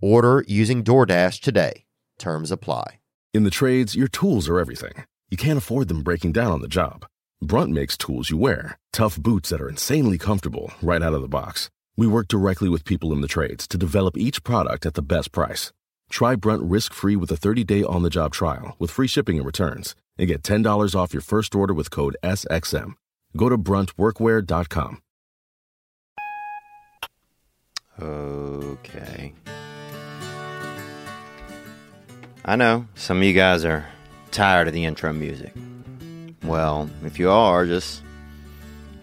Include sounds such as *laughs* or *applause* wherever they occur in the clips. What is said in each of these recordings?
Order using DoorDash today. Terms apply. In the trades, your tools are everything. You can't afford them breaking down on the job. Brunt makes tools you wear, tough boots that are insanely comfortable right out of the box. We work directly with people in the trades to develop each product at the best price. Try Brunt risk free with a 30 day on the job trial with free shipping and returns, and get $10 off your first order with code SXM. Go to bruntworkwear.com. Okay. I know some of you guys are tired of the intro music. Well, if you are, just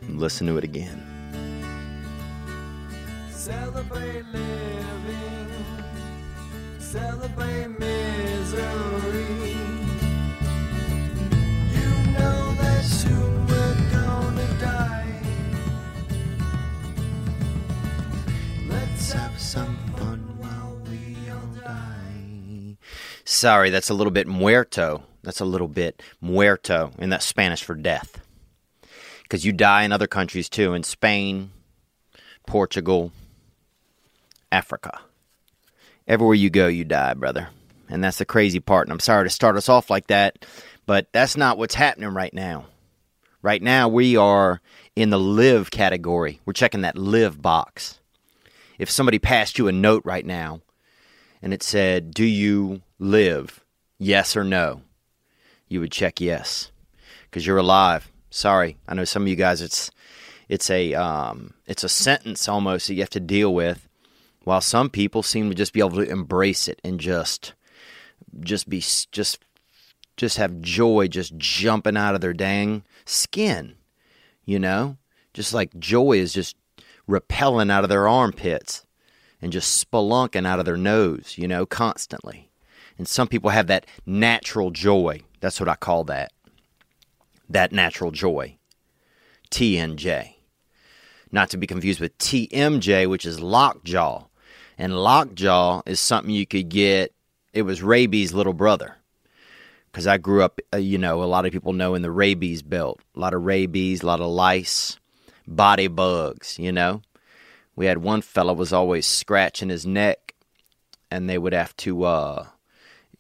listen to it again. Celebrate living, celebrate misery. You know that soon we're gonna die. Let's have some Sorry, that's a little bit muerto. That's a little bit muerto, and that's Spanish for death. Because you die in other countries too, in Spain, Portugal, Africa. Everywhere you go, you die, brother. And that's the crazy part. And I'm sorry to start us off like that, but that's not what's happening right now. Right now, we are in the live category. We're checking that live box. If somebody passed you a note right now and it said, Do you live? Yes or no? You would check yes because you're alive. Sorry. I know some of you guys, it's. It's a um, it's a sentence almost that you have to deal with, while some people seem to just be able to embrace it and just just be just just have joy just jumping out of their dang skin you know just like joy is just repelling out of their armpits and just spelunking out of their nose you know constantly and some people have that natural joy. That's what i call that. That natural joy. Tnj not to be confused with tmj which is lockjaw. And lockjaw is something you could get it was rabies little brother. Because I grew up, uh, you know, a lot of people know in the rabies belt, a lot of rabies, a lot of lice, body bugs, you know. We had one fella was always scratching his neck, and they would have to, uh,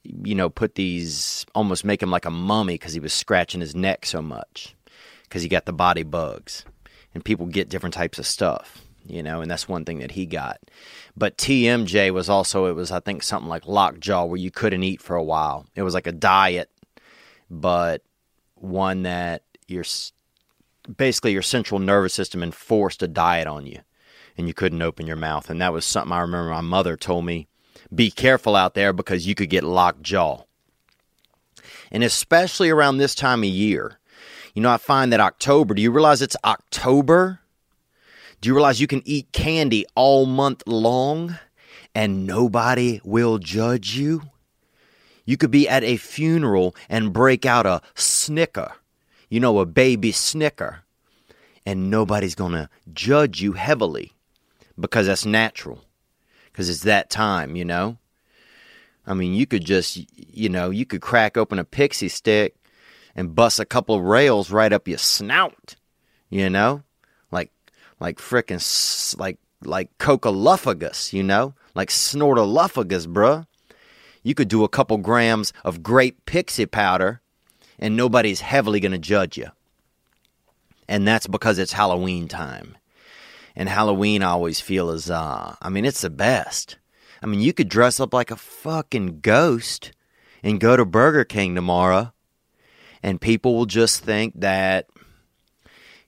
you know, put these almost make him like a mummy because he was scratching his neck so much because he got the body bugs, and people get different types of stuff, you know, and that's one thing that he got. But TMJ was also it was I think something like lockjaw where you couldn't eat for a while. It was like a diet, but one that your basically your central nervous system enforced a diet on you, and you couldn't open your mouth. And that was something I remember my mother told me: be careful out there because you could get lockjaw. And especially around this time of year, you know, I find that October. Do you realize it's October? Do you realize you can eat candy all month long and nobody will judge you? You could be at a funeral and break out a snicker, you know, a baby snicker, and nobody's going to judge you heavily because that's natural, because it's that time, you know? I mean, you could just, you know, you could crack open a pixie stick and bust a couple of rails right up your snout, you know? like frickin' s- like like cocaluphagus, you know, like snortaluphagus, bruh. You could do a couple grams of grape pixie powder, and nobody's heavily gonna judge you. And that's because it's Halloween time. And Halloween, I always feel is, uh, I mean, it's the best. I mean, you could dress up like a fucking ghost and go to Burger King tomorrow, and people will just think that,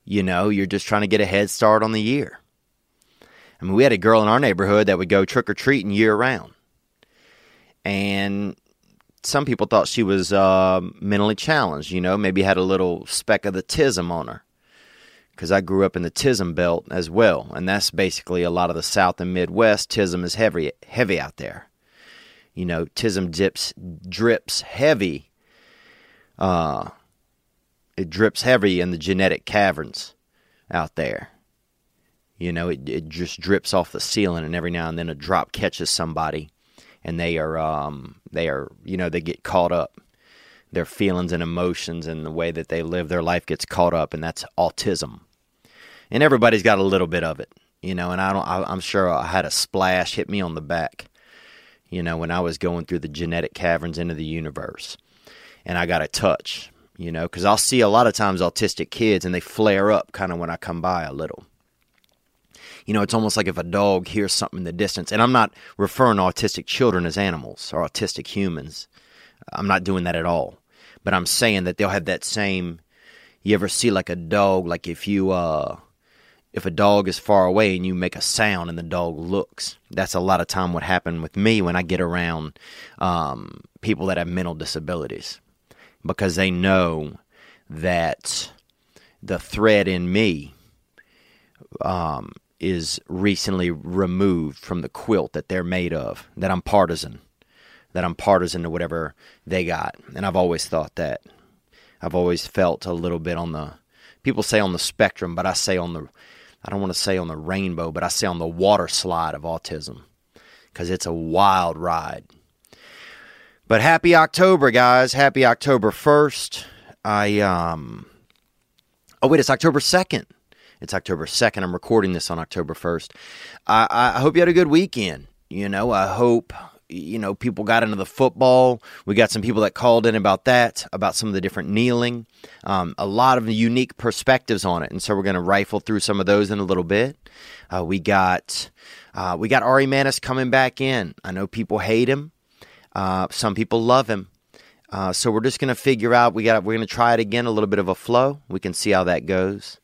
you know, you're just trying to get a head start on the year. I mean, we had a girl in our neighborhood that would go trick or treating year round. And some people thought she was uh, mentally challenged, you know, maybe had a little speck of the tism on her. Because I grew up in the tism belt as well. And that's basically a lot of the South and Midwest. Tism is heavy, heavy out there. You know, tism dips, drips heavy. Uh, it drips heavy in the genetic caverns out there. You know, it, it just drips off the ceiling, and every now and then a drop catches somebody, and they are, um, they are, you know, they get caught up. Their feelings and emotions and the way that they live their life gets caught up, and that's autism. And everybody's got a little bit of it, you know. And I don't, I, I'm sure I had a splash hit me on the back, you know, when I was going through the genetic caverns into the universe, and I got a touch, you know, because I'll see a lot of times autistic kids, and they flare up kind of when I come by a little you know, it's almost like if a dog hears something in the distance. And I'm not referring to autistic children as animals or autistic humans. I'm not doing that at all. But I'm saying that they'll have that same. You ever see like a dog, like if you, uh, if a dog is far away and you make a sound and the dog looks, that's a lot of time what happened with me when I get around um, people that have mental disabilities because they know that the thread in me um, is recently removed from the quilt that they're made of, that I'm partisan, that I'm partisan to whatever they got. And I've always thought that. I've always felt a little bit on the, people say on the spectrum, but I say on the, I don't want to say on the rainbow, but I say on the water slide of autism because it's a wild ride. But happy October, guys. Happy October 1st. I, um, oh, wait, it's October 2nd. It's October 2nd. I'm recording this on October 1st. I, I hope you had a good weekend. You know, I hope, you know, people got into the football. We got some people that called in about that, about some of the different kneeling, um, a lot of unique perspectives on it. And so we're going to rifle through some of those in a little bit. Uh, we got. Uh, we got Ari Manis coming back in. I know people hate him. Uh, some people love him. Uh, so we're just going to figure out. We got. We're going to try it again. A little bit of a flow. We can see how that goes.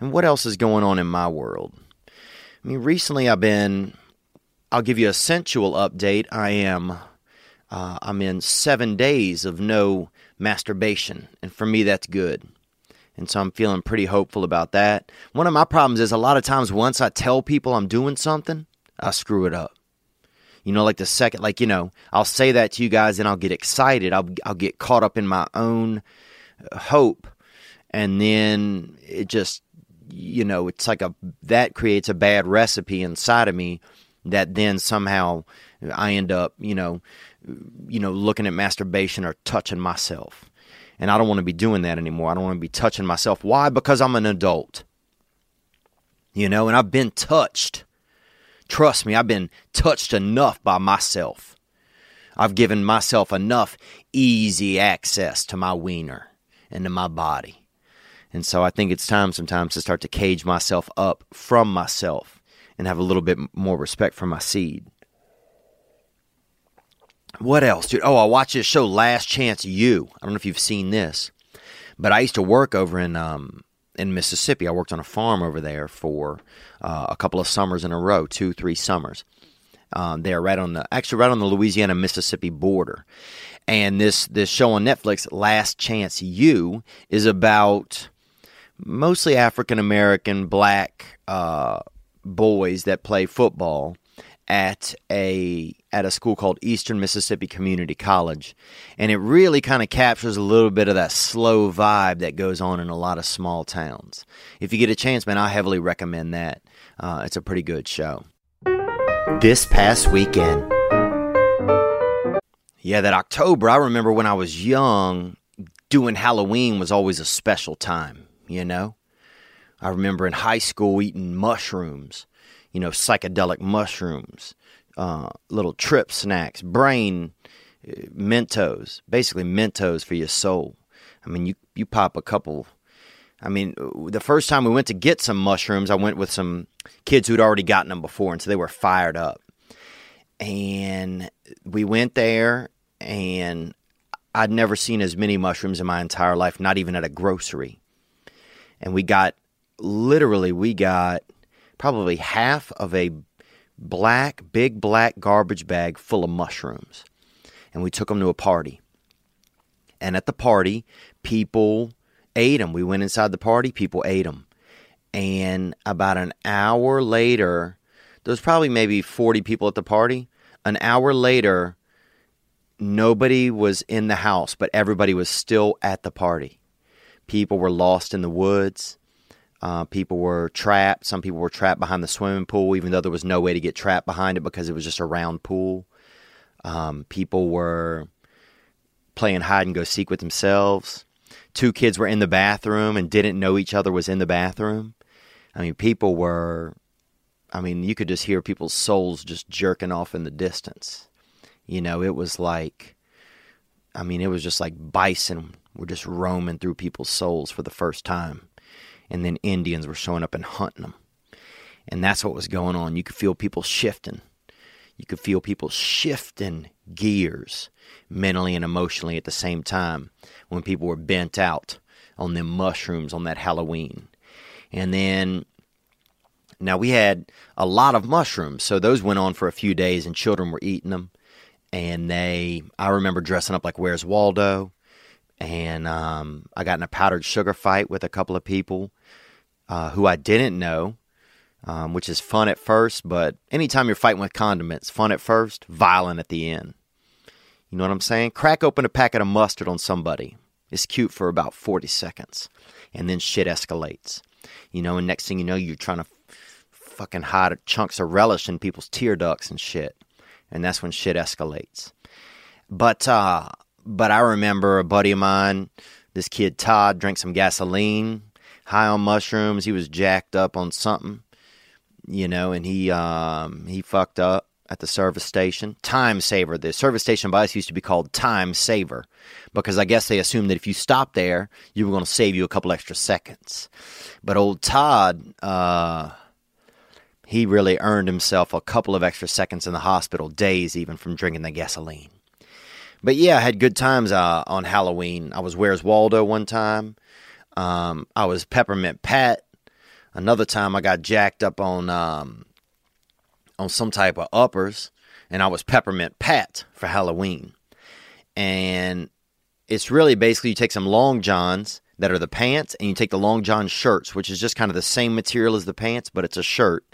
And what else is going on in my world? I mean, recently I've been. I'll give you a sensual update. I am. Uh, I'm in seven days of no masturbation, and for me that's good. And so I'm feeling pretty hopeful about that. One of my problems is a lot of times once I tell people I'm doing something, I screw it up. You know, like the second, like, you know, I'll say that to you guys and I'll get excited. I'll, I'll get caught up in my own uh, hope. And then it just, you know, it's like a, that creates a bad recipe inside of me that then somehow I end up, you know, you know, looking at masturbation or touching myself. And I don't want to be doing that anymore. I don't want to be touching myself. Why? Because I'm an adult. You know, and I've been touched. Trust me, I've been touched enough by myself. I've given myself enough easy access to my wiener and to my body. And so I think it's time sometimes to start to cage myself up from myself and have a little bit more respect for my seed. What else, dude? Oh, I watched this show, Last Chance U. I don't know if you've seen this, but I used to work over in um, in Mississippi. I worked on a farm over there for uh, a couple of summers in a row, two, three summers. Um, they're right on the actually right on the Louisiana Mississippi border, and this this show on Netflix, Last Chance U, is about mostly African American black uh, boys that play football at a at a school called Eastern Mississippi Community College, and it really kind of captures a little bit of that slow vibe that goes on in a lot of small towns. If you get a chance, man, I heavily recommend that. Uh, it's a pretty good show. This past weekend, yeah, that October. I remember when I was young, doing Halloween was always a special time. You know, I remember in high school eating mushrooms you know, psychedelic mushrooms, uh, little trip snacks, brain uh, Mentos, basically Mentos for your soul. I mean, you you pop a couple. I mean, the first time we went to get some mushrooms, I went with some kids who'd already gotten them before, and so they were fired up. and we went there, and I'd never seen as many mushrooms in my entire life, not even at a grocery. And we got literally, we got probably half of a black, big black garbage bag full of mushrooms. And we took them to a party. And at the party, people ate them. We went inside the party, people ate them. And about an hour later, there was probably maybe 40 people at the party. An hour later, nobody was in the house, but everybody was still at the party. People were lost in the woods. Uh, people were trapped. Some people were trapped behind the swimming pool, even though there was no way to get trapped behind it because it was just a round pool. Um, people were playing hide and go seek with themselves. Two kids were in the bathroom and didn't know each other was in the bathroom. I mean, people were, I mean, you could just hear people's souls just jerking off in the distance. You know, it was like, I mean, it was just like bison were just roaming through people's souls for the first time. And then Indians were showing up and hunting them. And that's what was going on. You could feel people shifting. You could feel people shifting gears mentally and emotionally at the same time when people were bent out on them mushrooms on that Halloween. And then now we had a lot of mushrooms, so those went on for a few days and children were eating them. And they I remember dressing up like Where's Waldo and um, I got in a powdered sugar fight with a couple of people uh, who I didn't know, um, which is fun at first, but anytime you're fighting with condiments, fun at first, violent at the end. You know what I'm saying? Crack open a packet of mustard on somebody. It's cute for about 40 seconds, and then shit escalates. You know, and next thing you know, you're trying to fucking hide chunks of relish in people's tear ducts and shit. And that's when shit escalates. But uh, but I remember a buddy of mine, this kid Todd, drank some gasoline, high on mushrooms. He was jacked up on something, you know, and he um, he fucked up at the service station. Time Saver. The service station by us used to be called Time Saver because I guess they assumed that if you stopped there, you were going to save you a couple extra seconds. But old Todd, uh, he really earned himself a couple of extra seconds in the hospital, days even from drinking the gasoline. But yeah, I had good times uh, on Halloween. I was Where's Waldo one time. Um, I was Peppermint Pat. Another time I got jacked up on um, on some type of uppers, and I was Peppermint Pat for Halloween. And it's really basically you take some long johns that are the pants, and you take the long john shirts, which is just kind of the same material as the pants, but it's a shirt,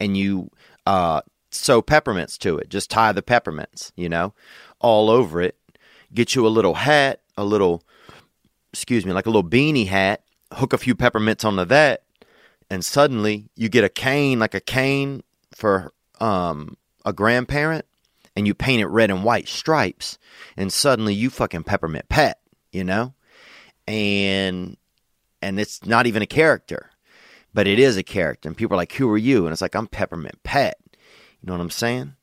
and you uh, sew peppermints to it. Just tie the peppermints, you know, all over it. Get you a little hat, a little, excuse me, like a little beanie hat. Hook a few peppermints onto that, and suddenly you get a cane, like a cane for um, a grandparent, and you paint it red and white stripes, and suddenly you fucking peppermint pet, you know, and and it's not even a character, but it is a character, and people are like, "Who are you?" And it's like, "I'm Peppermint pet," You know what I'm saying?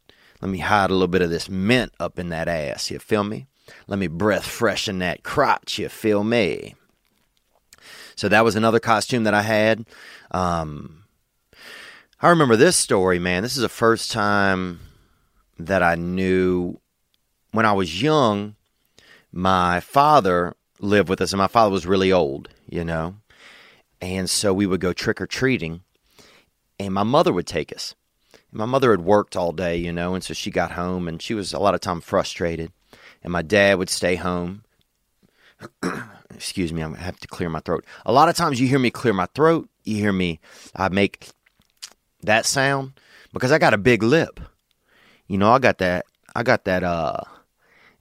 Let me hide a little bit of this mint up in that ass. You feel me? Let me breath freshen that crotch. You feel me? So that was another costume that I had. Um, I remember this story, man. This is the first time that I knew when I was young. My father lived with us, and my father was really old, you know. And so we would go trick or treating, and my mother would take us. My mother had worked all day, you know, and so she got home and she was a lot of time frustrated. And my dad would stay home. *clears throat* Excuse me, I'm gonna have to clear my throat. A lot of times you hear me clear my throat, you hear me I make that sound because I got a big lip. You know, I got that I got that uh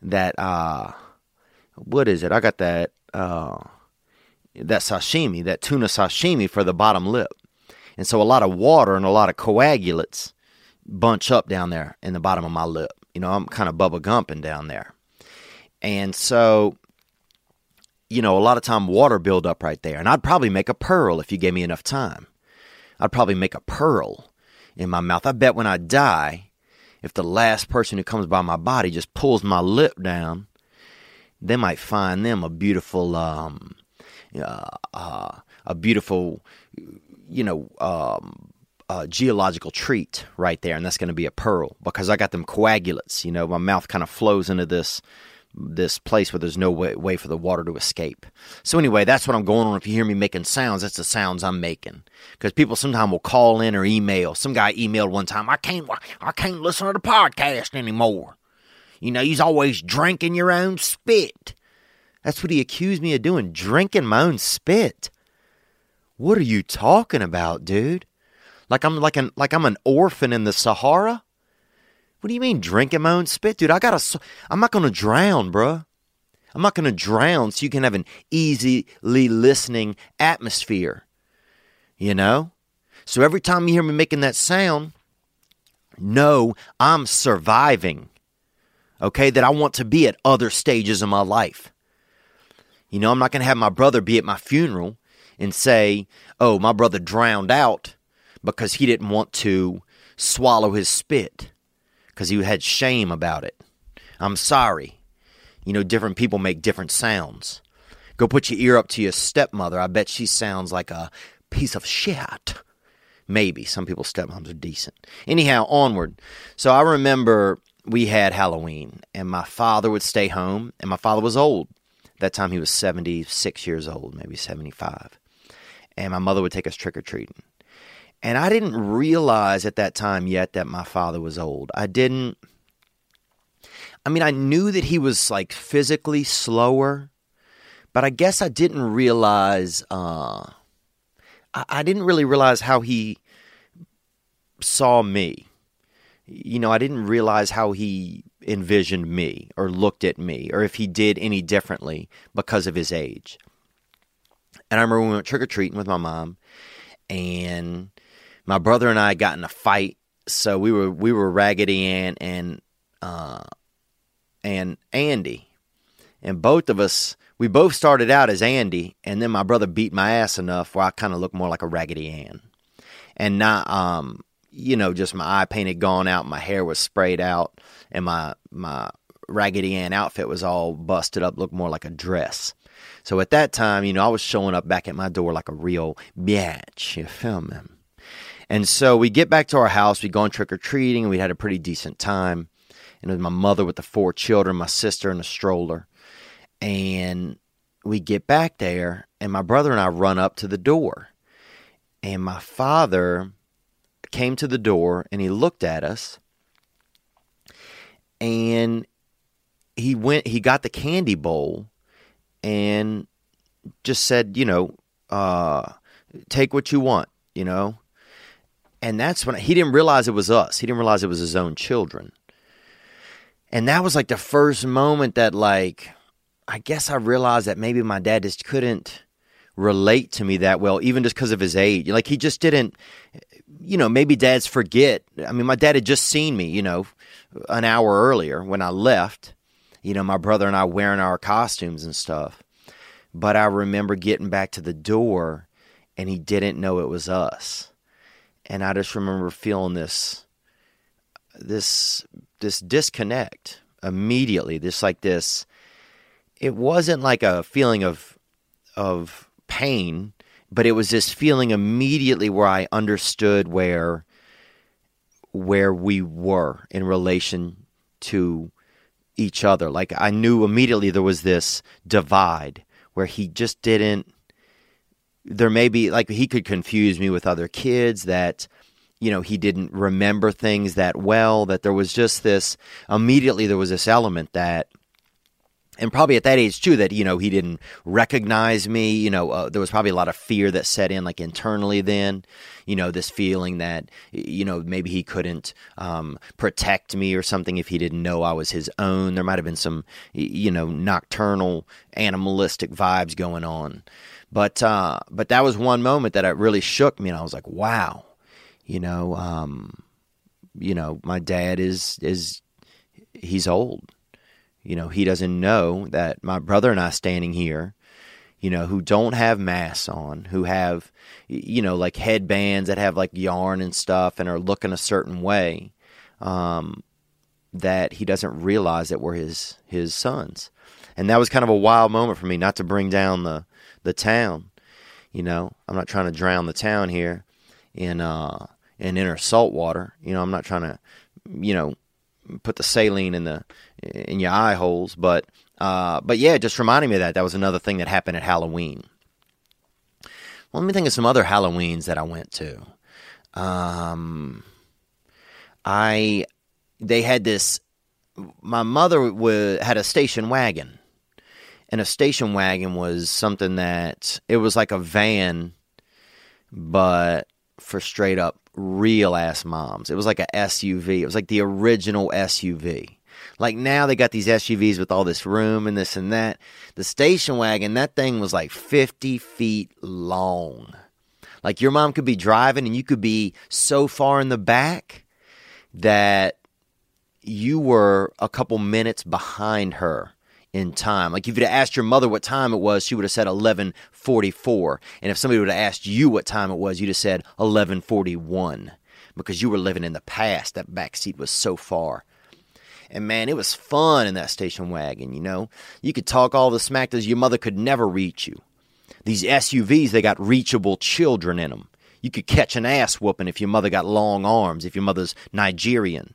that uh what is it? I got that uh that sashimi, that tuna sashimi for the bottom lip. And so a lot of water and a lot of coagulates bunch up down there in the bottom of my lip. You know, I'm kind of bubba gumping down there. And so, you know, a lot of time water build up right there. And I'd probably make a pearl if you gave me enough time. I'd probably make a pearl in my mouth. I bet when I die, if the last person who comes by my body just pulls my lip down, they might find them a beautiful, um, uh, uh, a beautiful, you know, um, uh, geological treat right there, and that's going to be a pearl because I got them coagulates. You know, my mouth kind of flows into this this place where there's no way, way for the water to escape. So anyway, that's what I'm going on. If you hear me making sounds, that's the sounds I'm making. Because people sometimes will call in or email. Some guy emailed one time, I can't, I can't listen to the podcast anymore. You know, he's always drinking your own spit. That's what he accused me of doing, drinking my own spit. What are you talking about, dude? Like I'm like an like I'm an orphan in the Sahara? What do you mean drinking my own spit, dude? I got to I'm not to drown, bruh. I'm not to drown so you can have an easily listening atmosphere. You know? So every time you hear me making that sound, know I'm surviving. Okay? That I want to be at other stages of my life. You know, I'm not going to have my brother be at my funeral and say, oh, my brother drowned out because he didn't want to swallow his spit because he had shame about it. I'm sorry. You know, different people make different sounds. Go put your ear up to your stepmother. I bet she sounds like a piece of shit. Maybe. Some people's stepmoms are decent. Anyhow, onward. So I remember we had Halloween, and my father would stay home, and my father was old. That time he was 76 years old, maybe 75. And my mother would take us trick or treating. And I didn't realize at that time yet that my father was old. I didn't. I mean, I knew that he was like physically slower, but I guess I didn't realize. Uh, I, I didn't really realize how he saw me. You know, I didn't realize how he envisioned me or looked at me or if he did any differently because of his age. And I remember we went trick or treating with my mom, and my brother and I got in a fight. So we were we were Raggedy Ann and uh, and Andy, and both of us we both started out as Andy, and then my brother beat my ass enough where I kind of looked more like a Raggedy Ann, and not um you know just my eye paint had gone out, my hair was sprayed out, and my my Raggedy Ann outfit was all busted up, looked more like a dress. So at that time, you know, I was showing up back at my door like a real bitch. You feel me? And so we get back to our house, we go on trick or treating, and we had a pretty decent time. And it was my mother with the four children, my sister in a stroller. And we get back there, and my brother and I run up to the door. And my father came to the door and he looked at us. And he went, he got the candy bowl and just said, you know, uh, take what you want, you know. And that's when he didn't realize it was us. He didn't realize it was his own children. And that was like the first moment that, like, I guess I realized that maybe my dad just couldn't relate to me that well, even just because of his age. Like, he just didn't, you know, maybe dads forget. I mean, my dad had just seen me, you know, an hour earlier when I left, you know, my brother and I wearing our costumes and stuff. But I remember getting back to the door and he didn't know it was us and I just remember feeling this this this disconnect immediately. This like this. It wasn't like a feeling of of pain, but it was this feeling immediately where I understood where where we were in relation to each other. Like I knew immediately there was this divide where he just didn't there may be like he could confuse me with other kids that you know he didn't remember things that well that there was just this immediately there was this element that and probably at that age too that you know he didn't recognize me you know uh, there was probably a lot of fear that set in like internally then you know this feeling that you know maybe he couldn't um, protect me or something if he didn't know i was his own. There might have been some you know nocturnal animalistic vibes going on but uh, but that was one moment that it really shook me, and I was like, wow, you know, um, you know, my dad is is he's old. You know, he doesn't know that my brother and I standing here, you know, who don't have masks on, who have, you know, like headbands that have like yarn and stuff and are looking a certain way, um, that he doesn't realize that we're his his sons. And that was kind of a wild moment for me, not to bring down the the town. You know, I'm not trying to drown the town here in uh in inner salt water. You know, I'm not trying to, you know, put the saline in the in your eye holes, but uh, but yeah, just reminding me of that that was another thing that happened at Halloween. Well, let me think of some other Halloweens that I went to. Um, I they had this. My mother wa had a station wagon, and a station wagon was something that it was like a van, but for straight up real ass moms. It was like a SUV. It was like the original SUV. Like now they got these SUVs with all this room and this and that. The station wagon, that thing was like 50 feet long. Like your mom could be driving and you could be so far in the back that you were a couple minutes behind her in time. Like if you'd have asked your mother what time it was, she would have said 11:44. And if somebody would have asked you what time it was, you'd have said 11:41 because you were living in the past. That back seat was so far. And man, it was fun in that station wagon, you know. You could talk all the smack that your mother could never reach you. These SUVs, they got reachable children in them. You could catch an ass whooping if your mother got long arms, if your mother's Nigerian,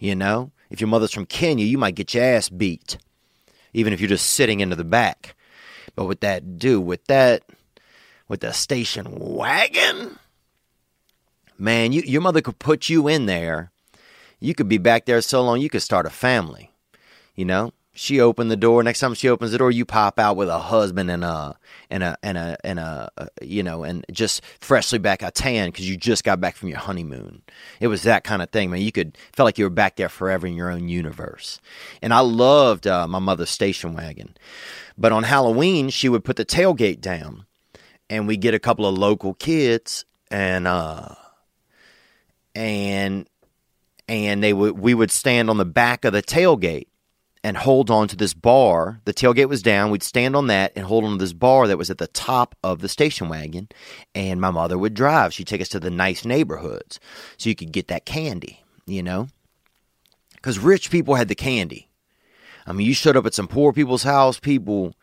you know. If your mother's from Kenya, you might get your ass beat even if you're just sitting into the back. But with that do with that with the station wagon, man, you, your mother could put you in there. You could be back there so long you could start a family. You know, she opened the door. Next time she opens the door, you pop out with a husband and a and a and a and a, uh, you know and just freshly back a tan because you just got back from your honeymoon. It was that kind of thing, man. You could felt like you were back there forever in your own universe. And I loved uh, my mother's station wagon. But on Halloween, she would put the tailgate down, and we get a couple of local kids and uh and and they would we would stand on the back of the tailgate and hold on to this bar. The tailgate was down. We'd stand on that and hold on to this bar that was at the top of the station wagon. And my mother would drive. She'd take us to the nice neighborhoods so you could get that candy, you know? Because rich people had the candy. I mean, you showed up at some poor people's house, people,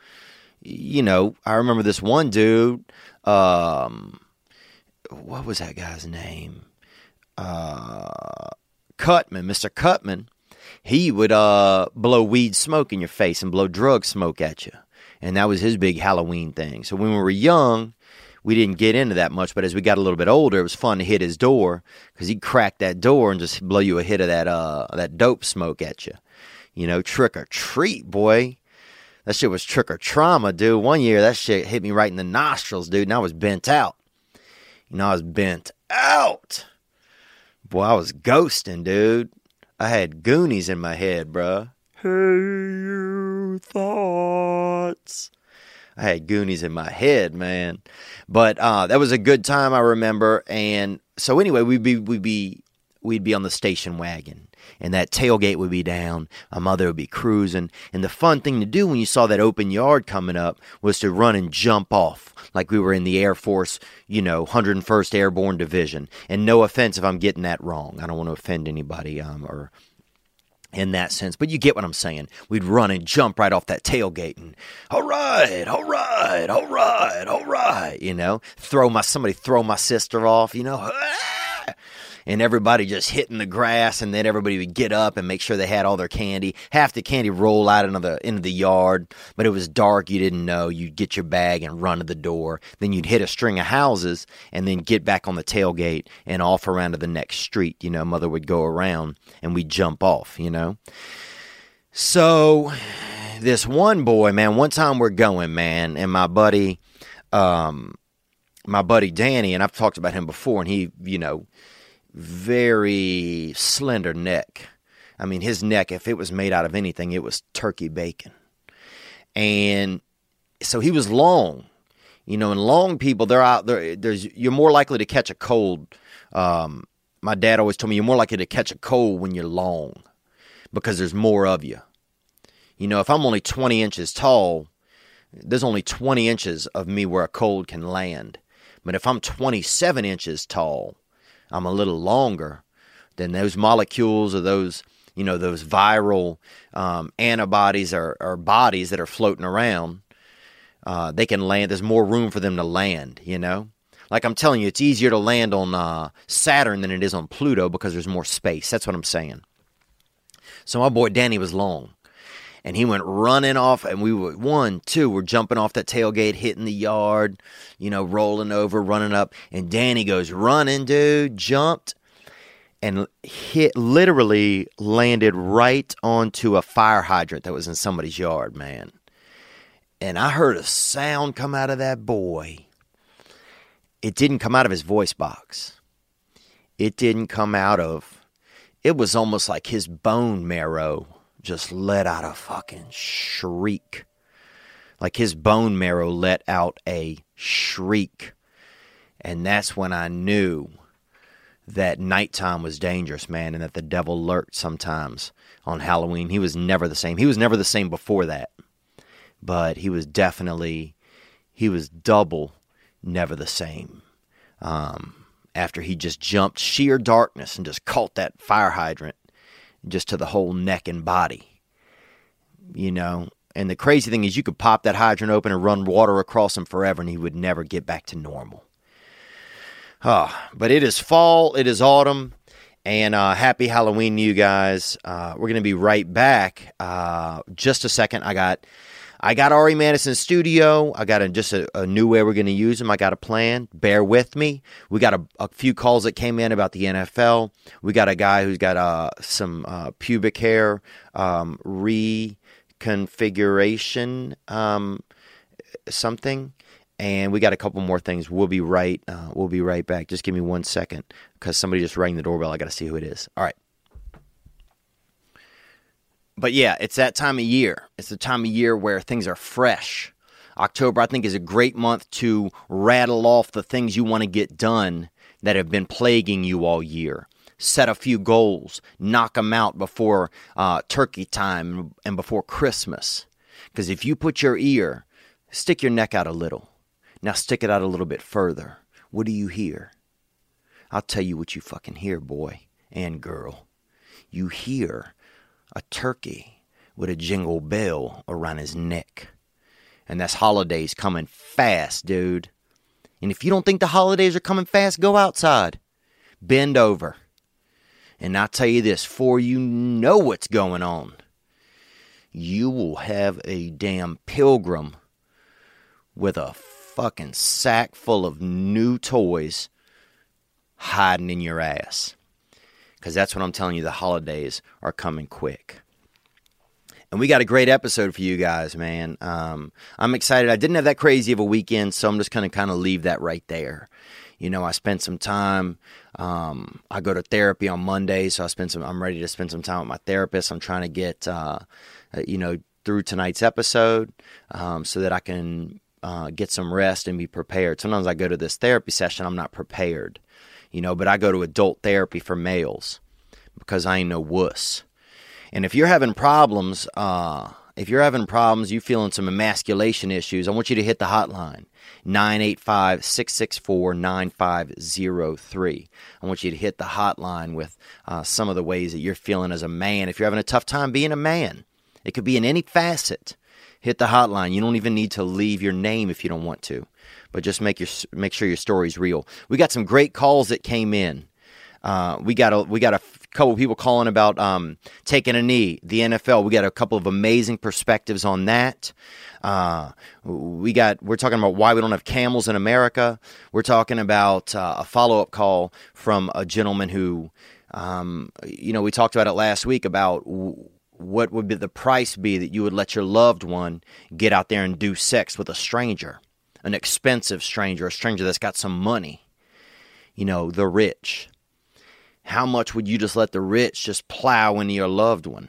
you know, I remember this one dude, um, what was that guy's name? Uh, Cutman, Mr. Cutman he would uh, blow weed smoke in your face and blow drug smoke at you. And that was his big Halloween thing. So when we were young, we didn't get into that much. But as we got a little bit older, it was fun to hit his door because he'd crack that door and just blow you a hit of that uh, that dope smoke at you. You know, trick or treat, boy. That shit was trick or trauma, dude. One year, that shit hit me right in the nostrils, dude, and I was bent out. You know, I was bent out. Boy, I was ghosting, dude. I had Goonies in my head, bruh. Hey, you thoughts. I had Goonies in my head, man. But uh, that was a good time, I remember. And so anyway, we'd be we'd be we'd be on the station wagon, and that tailgate would be down. My mother would be cruising, and the fun thing to do when you saw that open yard coming up was to run and jump off like we were in the Air Force, you know, 101st Airborne Division. And no offense if I'm getting that wrong. I don't want to offend anybody um, or in that sense, but you get what I'm saying. We'd run and jump right off that tailgate and all right, all right, all right, all right, you know, throw my somebody throw my sister off, you know, *laughs* and everybody just hitting the grass, and then everybody would get up and make sure they had all their candy. Half the candy roll out into the into the yard, but it was dark. You didn't know. You'd get your bag and run to the door. Then you'd hit a string of houses, and then get back on the tailgate and off around to the next street. You know, mother would go around, and we'd jump off. You know, so this one boy, man, one time we're going, man, and my buddy, um, my buddy Danny, and I've talked about him before, and he, you know, very slender neck. I mean, his neck, if it was made out of anything, it was turkey bacon. And so he was long, you know, and long people, they're out there. There's you're more likely to catch a cold. Um, my dad always told me you're more likely to catch a cold when you're long because there's more of you. You know, if I'm only 20 inches tall, there's only 20 inches of me where a cold can land. But if I'm 27 inches tall, I'm a little longer, then those molecules or those you know those viral um, antibodies or, or, bodies that are floating around, uh, they can land. There's more room for them to land. You know, Like I'm telling you, it's easier to land on uh, Saturn than it is on Pluto because there's more space. That's what I'm saying. So my boy Danny was long. And he went running off, and we were one, two, we're jumping off that tailgate, hitting the yard, you know, rolling over, running up. And Danny goes running, dude, jumped, and hit literally landed right onto a fire hydrant that was in somebody's yard, man. And I heard a sound come out of that boy. It didn't come out of his voice box. It didn't come out of it was almost like his bone marrow just let out a fucking shriek. Like his bone marrow let out a shriek. And that's when I knew that nighttime was dangerous, man, and that the devil lurked sometimes on Halloween. He was never the same. He was never the same before that. But he was definitely, he was double never the same. Um, after he just jumped sheer darkness and just caught that fire hydrant just to the whole neck and body. You know, and the crazy thing is, you could pop that hydrant open and run water across him forever, and he would never get back to normal. Oh, but it is fall, it is autumn, and uh, happy Halloween to you guys. Uh, we're going to be right back. Uh, just a second. I got. I got Ari Manis in studio. I got a, just a, a new way we're going to use them. I got a plan. Bear with me. We got a, a few calls that came in about the NFL. We got a guy who's got uh, some uh, pubic hair um, reconfiguration um, something, and we got a couple more things. We'll be right. Uh, we'll be right back. Just give me one second because somebody just rang the doorbell. I got to see who it is. All right but yeah, it's that time of year. It's the time of year where things are fresh. October, I think, is a great month to rattle off the things you want to get done that have been plaguing you all year. Set a few goals, knock them out before uh, turkey time and before Christmas. Because if you put your ear, stick your neck out a little. Now stick it out a little bit further. What do you hear? I'll tell you what you fucking hear, boy and girl. You hear a turkey with a jingle bell around his neck. And that's holidays coming fast, dude. And if you don't think the holidays are coming fast, go outside. Bend over. And I'll tell you this, for you know what's going on. You will have a damn pilgrim with a fucking sack full of new toys hiding in your ass because that's what I'm telling you. The holidays are coming quick. And we got a great episode for you guys, man. Um, I'm excited. I didn't have that crazy of a weekend, so I'm just going to kind of leave that right there. You know, I spent some time. Um, I go to therapy on Monday, so I spend some. I'm ready to spend some time with my therapist. I'm trying to get, uh, uh you know, through tonight's episode, um, so that I can uh, get some rest and be prepared. Sometimes I go to this therapy session, I'm not prepared you know, but I go to adult therapy for males because I ain't no wuss. And if you're having problems, uh, if you're having problems, you feeling some emasculation issues, I want you to hit the hotline 985 664 9503. I want you to hit the hotline with uh, some of the ways that you're feeling as a man. If you're having a tough time being a man, it could be in any facet. Hit the hotline. You don't even need to leave your name if you don't want to but just make your make sure your story's real. We got some great calls that came in. Uh, we got a we got a couple people calling about um, taking a knee, the NFL. We got a couple of amazing perspectives on that. Uh, we got we're talking about why we don't have camels in America. We're talking about uh, a follow up call from a gentleman who, um, you know, we talked about it last week about. W- what would be the price be that you would let your loved one get out there and do sex with a stranger? An expensive stranger, a stranger that's got some money, you know, the rich. How much would you just let the rich just plow into your loved one?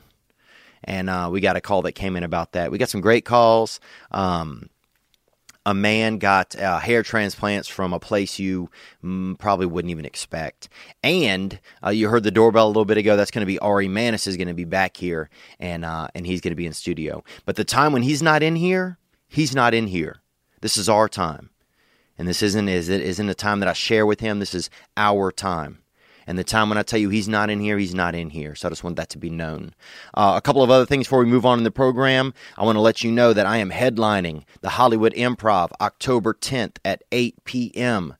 And uh, we got a call that came in about that. We got some great calls. Um, a man got uh, hair transplants from a place you mm, probably wouldn't even expect. And uh, you heard the doorbell a little bit ago. That's going to be Ari Manis is going to be back here, and uh, and he's going to be in studio. But the time when he's not in here, he's not in here. This is our time. And this isn't is it isn't a time that I share with him. This is our time. And the time when I tell you he's not in here, he's not in here. So I just want that to be known. Uh, a couple of other things before we move on in the program. I want to let you know that I am headlining the Hollywood Improv October 10th at 8 p.m.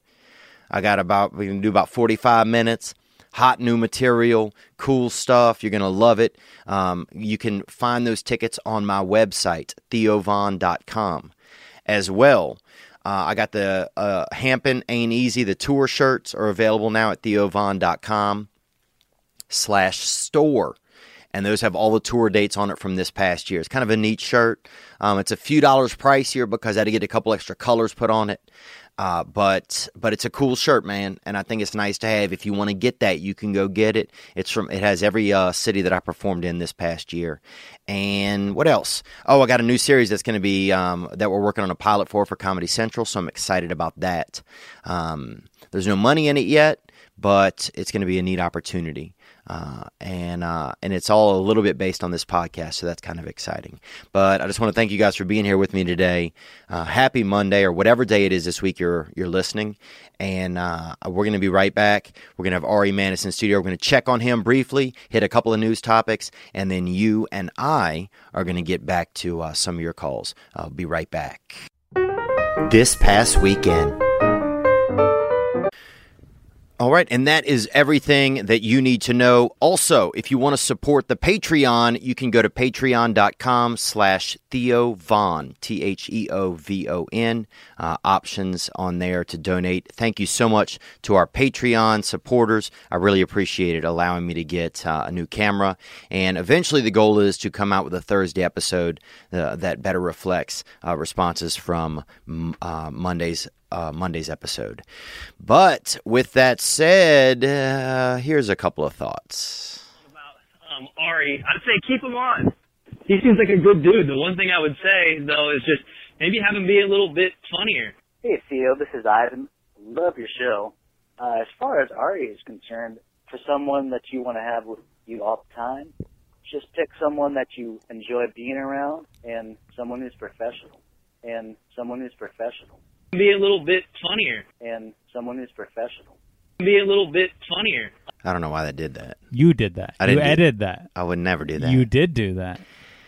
I got about we can do about 45 minutes. Hot new material, cool stuff. You're gonna love it. Um, you can find those tickets on my website, theovon.com. As well, uh, I got the uh, Hampton Ain't Easy. The tour shirts are available now at theovon.com slash store and those have all the tour dates on it from this past year. It's kind of a neat shirt. Um, it's a few dollars pricier because I had to get a couple extra colors put on it. Uh, but but it's a cool shirt, man, and I think it's nice to have. If you want to get that, you can go get it. It's from it has every uh, city that I performed in this past year. And what else? Oh, I got a new series that's going to be um, that we're working on a pilot for for Comedy Central, so I'm excited about that. Um, there's no money in it yet, but it's going to be a neat opportunity. Uh, and uh, and it's all a little bit based on this podcast, so that's kind of exciting. But I just want to thank you guys for being here with me today. Uh, happy Monday or whatever day it is this week you're you're listening, and uh, we're going to be right back. We're going to have Ari Manis in studio. We're going to check on him briefly, hit a couple of news topics, and then you and I are going to get back to uh, some of your calls. I'll be right back. This past weekend. All right, and that is everything that you need to know. Also, if you want to support the Patreon, you can go to patreon.com slash Theo Von, T-H-E-O-V-O-N. Uh, options on there to donate. Thank you so much to our Patreon supporters. I really appreciate it, allowing me to get uh, a new camera. And eventually the goal is to come out with a Thursday episode uh, that better reflects uh, responses from uh, Monday's uh, Monday's episode. But with that said, uh, here's a couple of thoughts. about um, Ari, I'd say keep him on. He seems like a good dude. The one thing I would say though is just maybe have him be a little bit funnier. Hey Theo, this is Ivan. Love your show. Uh, as far as Ari is concerned, for someone that you want to have with you all the time, just pick someone that you enjoy being around and someone who's professional. And someone who's professional. Be a little bit funnier. And someone who's professional. Be a little bit funnier. I don't know why that did that. You did that. I you didn't do- edited that. I would never do that. You did do that.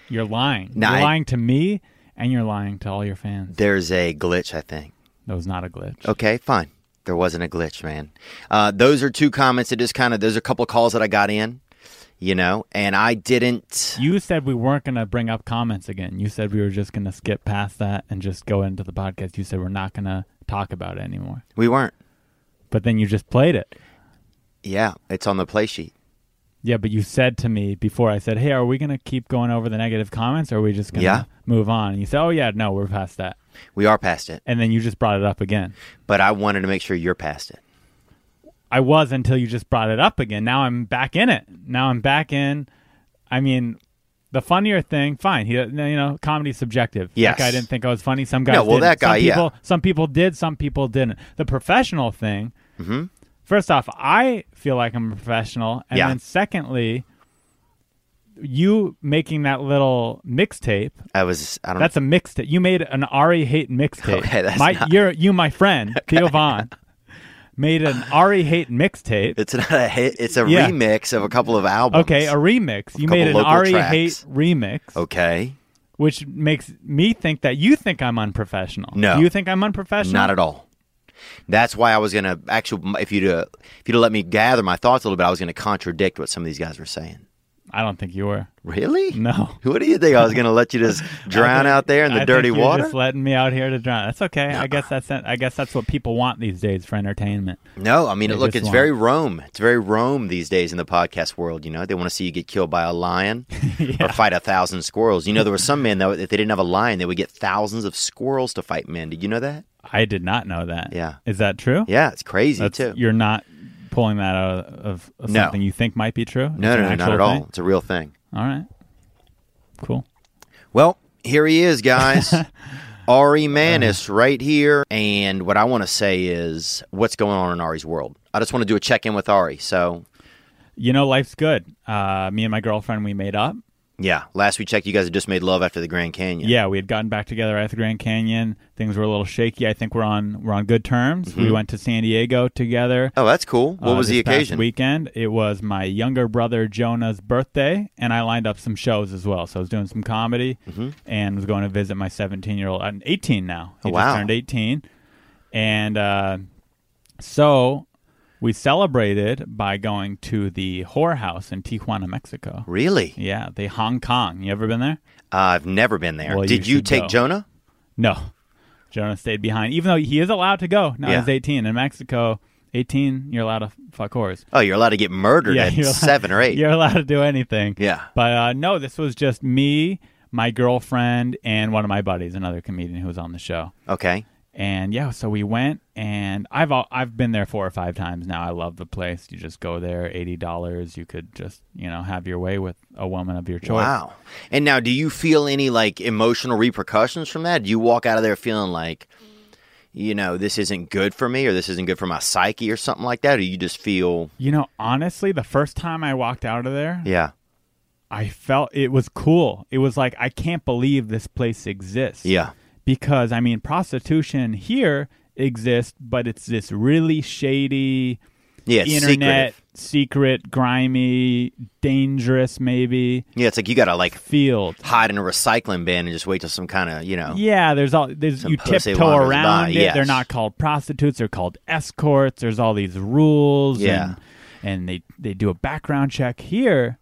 You're lying. No, you're I- lying to me, and you're lying to all your fans. There's a glitch, I think. That was not a glitch. Okay, fine. There wasn't a glitch, man. Uh, those are two comments that just kind of, there's a couple calls that I got in, you know, and I didn't. You said we weren't going to bring up comments again. You said we were just going to skip past that and just go into the podcast. You said we're not going to talk about it anymore. We weren't. But then you just played it. Yeah, it's on the play sheet. Yeah, but you said to me before I said, "Hey, are we going to keep going over the negative comments or are we just going to Yeah. move on?" And you said, "Oh yeah, no, we're past that." We are past it, And then you just brought it up again. but I wanted to make sure you're past it. I was until you just brought it up again. Now I'm back in it. Now I'm back in. I mean, the funnier thing, fine. He, you know, comedy's subjective. Yes. That guy didn't think I was funny. Some guys. No, well, didn't. that guy, some yeah. people, Some people did. Some people didn't. The professional thing. Mm-hmm. First off, I feel like I'm a professional, and Yeah. then secondly, you making that little mixtape. I was, I don't That's a mixtape. You made an Ari hate mixtape. Okay, that's my, not- you're you, my friend Theo Von, *laughs* made an Ari hate mixtape. It's not a hit. It's a Yeah. remix of a couple of albums. Okay, a remix. You couple made an local Ari tracks. hate remix, okay, which makes me think that you think I'm unprofessional. No. Do you think I'm unprofessional? not at all. That's why I was gonna actually, if you'd uh, if you'd let me gather my thoughts a little bit, I was gonna contradict what some of these guys were saying. I don't think you were. Really? No. What do you think? I was gonna let you just *laughs* drown out there in the I dirty think you're water? Just letting me out here to drown. That's okay. I guess that's I guess that's what people want these days for entertainment. No, I mean, They look, it's want- very Rome. It's very Rome these days in the podcast world. You know, they want to see you get killed by a lion *laughs* or fight a thousand squirrels. You know, there were some men that if they didn't have a lion, they would get thousands of squirrels to fight men. Did you know that? I did not know that. Yeah. Is that true? Yeah, it's crazy That's, too. You're not pulling that out of, of No. something you think might be true. No, an no, no, not at all. thing? It's a real thing. All right. Cool. Well, here he is, guys. *laughs* Ari Manis right here. And what I want to say is what's going on in Ari's world. I just want to do a check in with Ari. So, You know, life's good. Uh, me and my girlfriend, we made up. Yeah, last we checked, you guys had just made love after the Grand Canyon. Yeah, we had gotten back together at the Grand Canyon. Things were a little shaky. I think we're on we're on good terms. We went to San Diego together. Oh, that's cool. Mm-hmm. What uh, was the occasion? Weekend. It was my younger brother Jonah's birthday, and I lined up some shows as well. So I was doing some comedy, and was going to visit my 17 year old. I'm 18 now. He Oh, wow. just turned 18, and uh, So we celebrated by going to the whorehouse in Tijuana, Mexico. Really? Yeah, the Hong Kong. You ever been there? Uh, I've never been there. Well, Did you you take go. Jonah? No. Jonah stayed behind, even though he is allowed to go. Now Yeah. he's 18. In Mexico, 18, you're allowed to fuck whores. Oh, you're allowed to get murdered at allowed- seven or eight. *laughs* You're allowed to do anything. Yeah. But uh, no, this was just me, my girlfriend, and one of my buddies, another comedian who was on the show. Okay. And yeah, so we went, and I've I've been there four or five times now. I love the place. You just go there, eighty dollars. You could just you know have your way with a woman of your choice. Wow. And now, do you feel any like emotional repercussions from that? Do you walk out of there feeling like, you know, this isn't good for me, or this isn't good for my psyche, or something like that? Or you just feel, You know, honestly, the first time I walked out of there, yeah, I felt it was cool. It was like I can't believe this place exists. yeah, because I mean, prostitution here exists, but it's this really shady yeah, internet, secretive. secret, grimy, dangerous, maybe Yeah, it's like you gotta like field. hide in a recycling bin and just wait till some kind of, you know, Yeah, there's all there's you tiptoe around it. yes. They're not called prostitutes; they're called escorts. There's all these rules. Yeah. and, and they they do a background check here.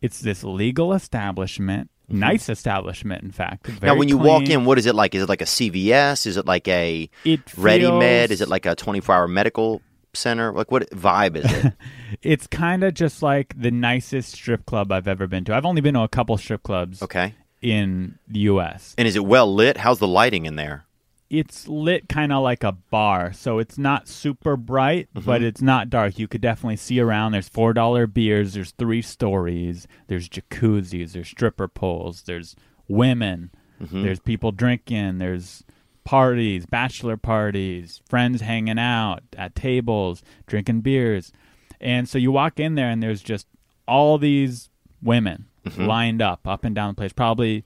It's this legal establishment, nice establishment, in fact. Mm-hmm. Now, when you walk in, what is it like? Is it like a CVS? Is it like a It Ready Med? Is it like a 24 hour medical center? Like, what vibe is it? *laughs* It's kind of just like the nicest strip club I've ever been to. I've only been to a couple strip clubs okay. in the U.S. And is it well lit? How's the lighting in there? It's lit kind of like a bar, so it's not super bright, Mm-hmm. but it's not dark. You could definitely see around. There's four dollar beers. There's three stories. There's jacuzzis. There's stripper poles. There's women. Mm-hmm. There's people drinking. There's parties, bachelor parties, friends hanging out at tables, drinking beers. And so you walk in there and there's just all these women Mm-hmm. lined up up and down the place. Probably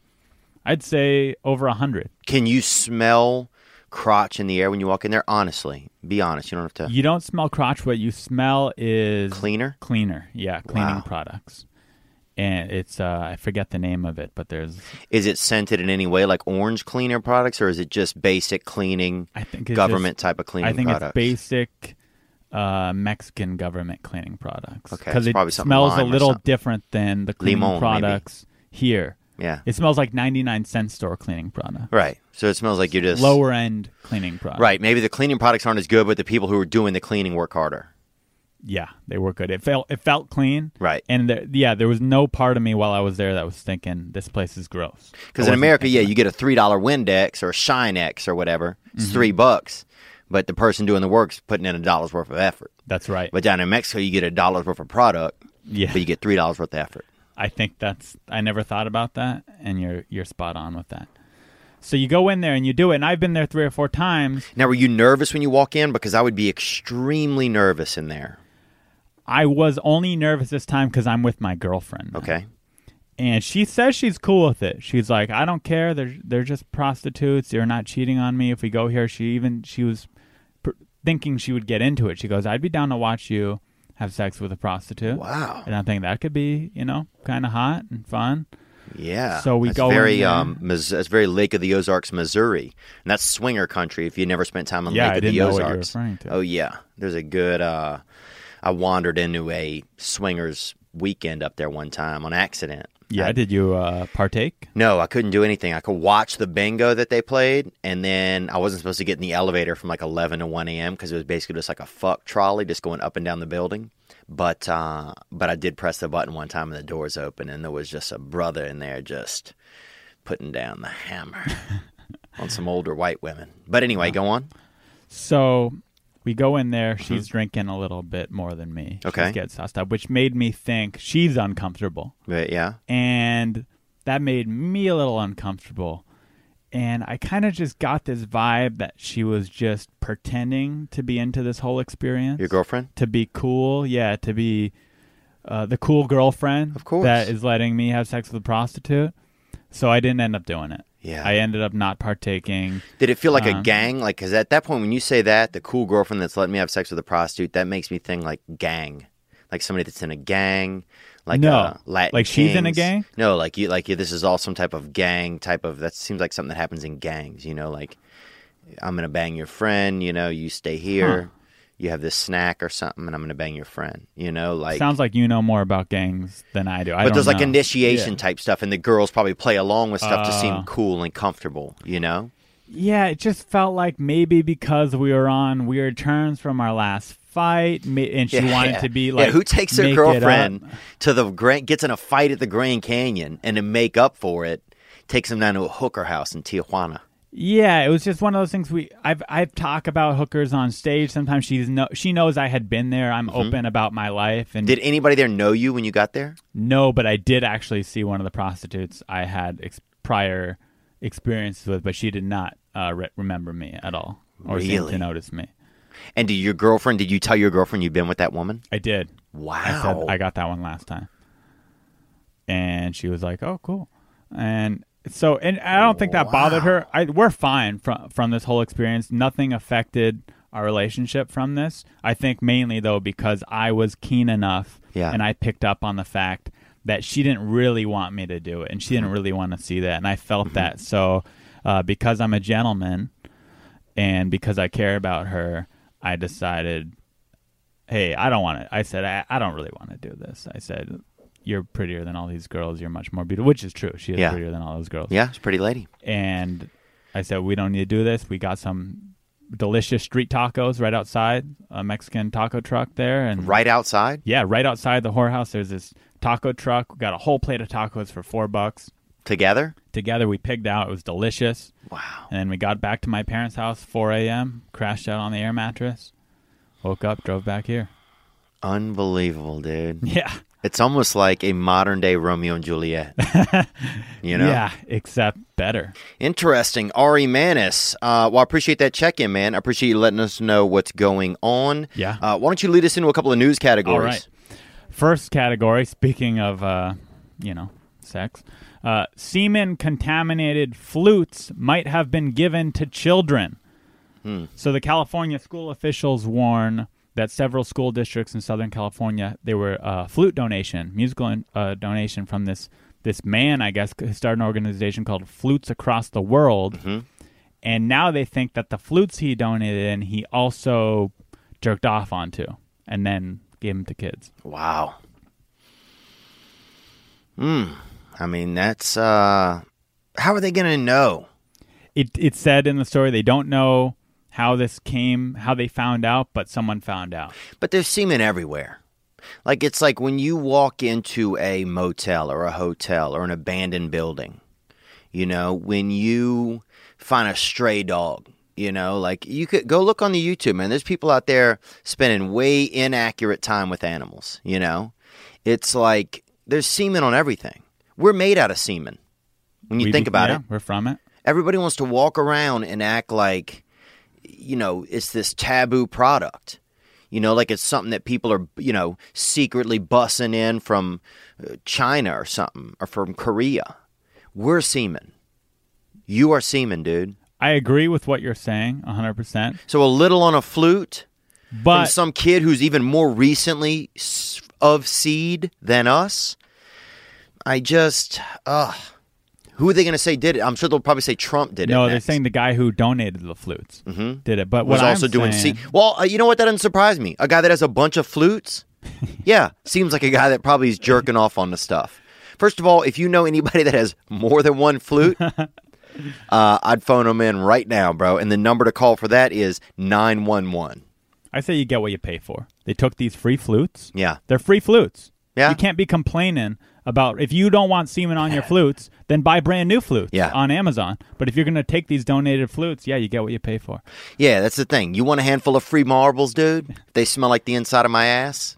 I'd say over a hundred. Can you smell crotch in the air when you walk in there? Honestly, be honest. You don't have to. You don't smell crotch. What you smell is Cleaner? Cleaner, yeah, cleaning Wow. products. And it's uh, I forget the name of it, but there's Is it scented in any way, like orange cleaner products, or is it just basic cleaning, I think it's government just- type of cleaning I think products? it's basic uh, Mexican government cleaning products. Okay, because it's it probably something smells a lime or little something. different than the cleaning Limon, maybe. products here. Yeah. It smells like ninety nine cent store cleaning product. Right. So it smells like you're just Lower end cleaning product. Right. Maybe the cleaning products aren't as good, but the people who are doing the cleaning work harder. Yeah, they were good. It felt it felt clean. Right. And there, yeah, there was no part of me while I was there that was thinking this place is gross. Because in America, yeah, you get a three dollar Windex or Shine X or whatever. It's Mm-hmm. three bucks, but the person doing the work's putting in a dollar's worth of effort. That's right. But down in Mexico, you get a dollar's worth of product, yeah, but you get three dollars worth of effort. I think that's. I never thought about that, and you're you're spot on with that. So you go in there and you do it, and I've been there three or four times. Now, were you nervous when you walk in? Because I would be extremely nervous in there. I was only nervous this time because I'm with my girlfriend. now. Okay. and she says she's cool with it. She's like, I don't care. They're they're just prostitutes. They're not cheating on me if we go here. She even she was pr- thinking she would get into it. She goes, I'd be down to watch you have sex with a prostitute. Wow. And I think that could be, you know, kind of hot and fun. Yeah. So we that's go very um, Mis- that's very Lake of the Ozarks, Missouri, and that's swinger country. If you never spent time on Yeah, Lake I of the didn't know what you were Ozarks, oh yeah, there's a good. Uh, I wandered into a swingers weekend up there one time on accident. Yeah. I- did you uh, partake? No, I couldn't do anything. I could watch the bingo that they played, and then I wasn't supposed to get in the elevator from like 11 to 1 a.m. because it was basically just like a fuck trolley just going up and down the building. But uh, but I did press the button one time and the doors open, and there was just a brother in there just putting down the hammer *laughs* on some older white women. But anyway, go on. So we go in there. She's drinking a little bit more than me. Mm-hmm. Okay. She gets sussed up, which made me think she's uncomfortable. But yeah, and that made me a little uncomfortable. And I kind of just got this vibe that she was just pretending to be into this whole experience. your girlfriend. to be cool, yeah, to be uh, the cool girlfriend, Of course. that is letting me have sex with a prostitute. So I didn't end up doing it. Yeah. I ended up not partaking. Did it feel like a Uh, gang? Like, because at that point, when you say that, the cool girlfriend that's letting me have sex with a prostitute, that makes me think like gang, like somebody that's in a gang, like No. uh, Latin Like she's in a gang? No, like you, like you, this is all some type of gang type of. That seems like something that happens in gangs. You know, like I'm gonna bang your friend. You know, you stay here. You have this snack or something, and I'm gonna bang your friend. You know, like Sounds like you know more about gangs than I do. I but there's like initiation Yeah. type stuff, and the girls probably play along with stuff to seem Ah. cool and comfortable. You know, Yeah, it just felt like maybe because we were on weird terms from our last fight, and she *laughs* wanted to be like, yeah, who takes their girlfriend to the Grand, gets in a fight at the Grand Canyon, and to make up for it, takes them down to a hooker house in Tijuana. Yeah, it was just one of those things. We I've I've talked about hookers on stage. Sometimes she's no she knows I had been there. I'm open about my life, and Mm-hmm. Did anybody there know you when you got there? no, but I did actually see one of the prostitutes I had ex- prior experiences with, but she did not uh, re- remember me at all or seem Really? to notice me. And did your girlfriend? Did you tell your girlfriend you've been with that woman? I did. Wow. I said I got that one last time, and she was like, "Oh, cool." And so, and I don't think that bothered her. I we're fine from from this whole experience. Nothing affected our relationship from this. I think mainly though because I was keen enough, Yeah. and I picked up on the fact that she didn't really want me to do it, and she didn't Mm-hmm. really want to see that, and I felt that. So, uh, because I'm a gentleman, and because I care about her, I decided hey, I don't want to. I said, I, I don't really want to do this. I said, you're prettier than all these girls. You're much more beautiful, which is true. She is Yeah. prettier than all those girls. Yeah, she's a pretty lady. And I said, we don't need to do this. We got some delicious street tacos right outside a Mexican taco truck there, and Right outside yeah, right outside the whorehouse. There's this taco truck. We got a whole plate of tacos for four bucks. together. Together, we pigged out. It was delicious. Wow. And then we got back to my parents' house 4 a.m. Crashed out on the air mattress. Woke up, drove back here. Unbelievable, dude. *laughs* Yeah. It's almost like a modern day Romeo and Juliet. *laughs* you know? Yeah, except better. Interesting. Ari Manis. Uh, well, I appreciate that check in, man. I appreciate you letting us know what's going on. Yeah. Uh, why don't you lead us into a couple of news categories? All right. First category, speaking of, uh, you know, sex, uh, semen contaminated flutes might have been given to children. So the California school officials warn that several school districts in Southern California they were uh, flute donation, musical uh, donation from this this man, I guess, who started an organization called Flutes Across the World, and now they think that the flutes he donated in, he also jerked off onto, and then gave them to kids. Wow. Hmm. I mean, that's. uh How are they going to know? It it said in the story they don't know how this came, how they found out, but someone found out. But there's semen everywhere. Like it's like when you walk into a motel or a hotel or an abandoned building, you know, when you find a stray dog, you know, like you could go look on the YouTube, man. There's people out there spending way inaccurate time with animals, you know? It's like there's semen on everything. We're made out of semen. When you We think about yeah, it, we're from it. everybody wants to walk around and act like you know it's this taboo product. You know like it's something that people are you know secretly bussing in from uh, china or something or from korea. We're semen. You are semen dude. I agree with what you're saying, 100%. so a little on a flute But some kid who's even more recently of seed than us i just uh who are they going to say did it i'm sure they'll probably say trump did it no, they're next. saying the guy who donated the flutes did it. But was what also I'm doing saying, C. Well, uh, you know what? That doesn't surprise me. A guy that has a bunch of flutes. *laughs* yeah, seems like a guy that probably is jerking off on the stuff. First of all, if you know anybody *laughs* that has more than one flute, *laughs* uh, I'd phone them in right now, bro. And the number to call for that is nine one one. I say you get what you pay for. They took these free flutes. Yeah, They're free flutes. Yeah. You can't be complaining about if you don't want semen on your *laughs* flutes, then buy brand new flutes Yeah. on Amazon. But if you're going to take these donated flutes, yeah, you get what you pay for. yeah. That's the thing. You want a handful of free marbles, dude? If *laughs* they smell like the inside of my ass.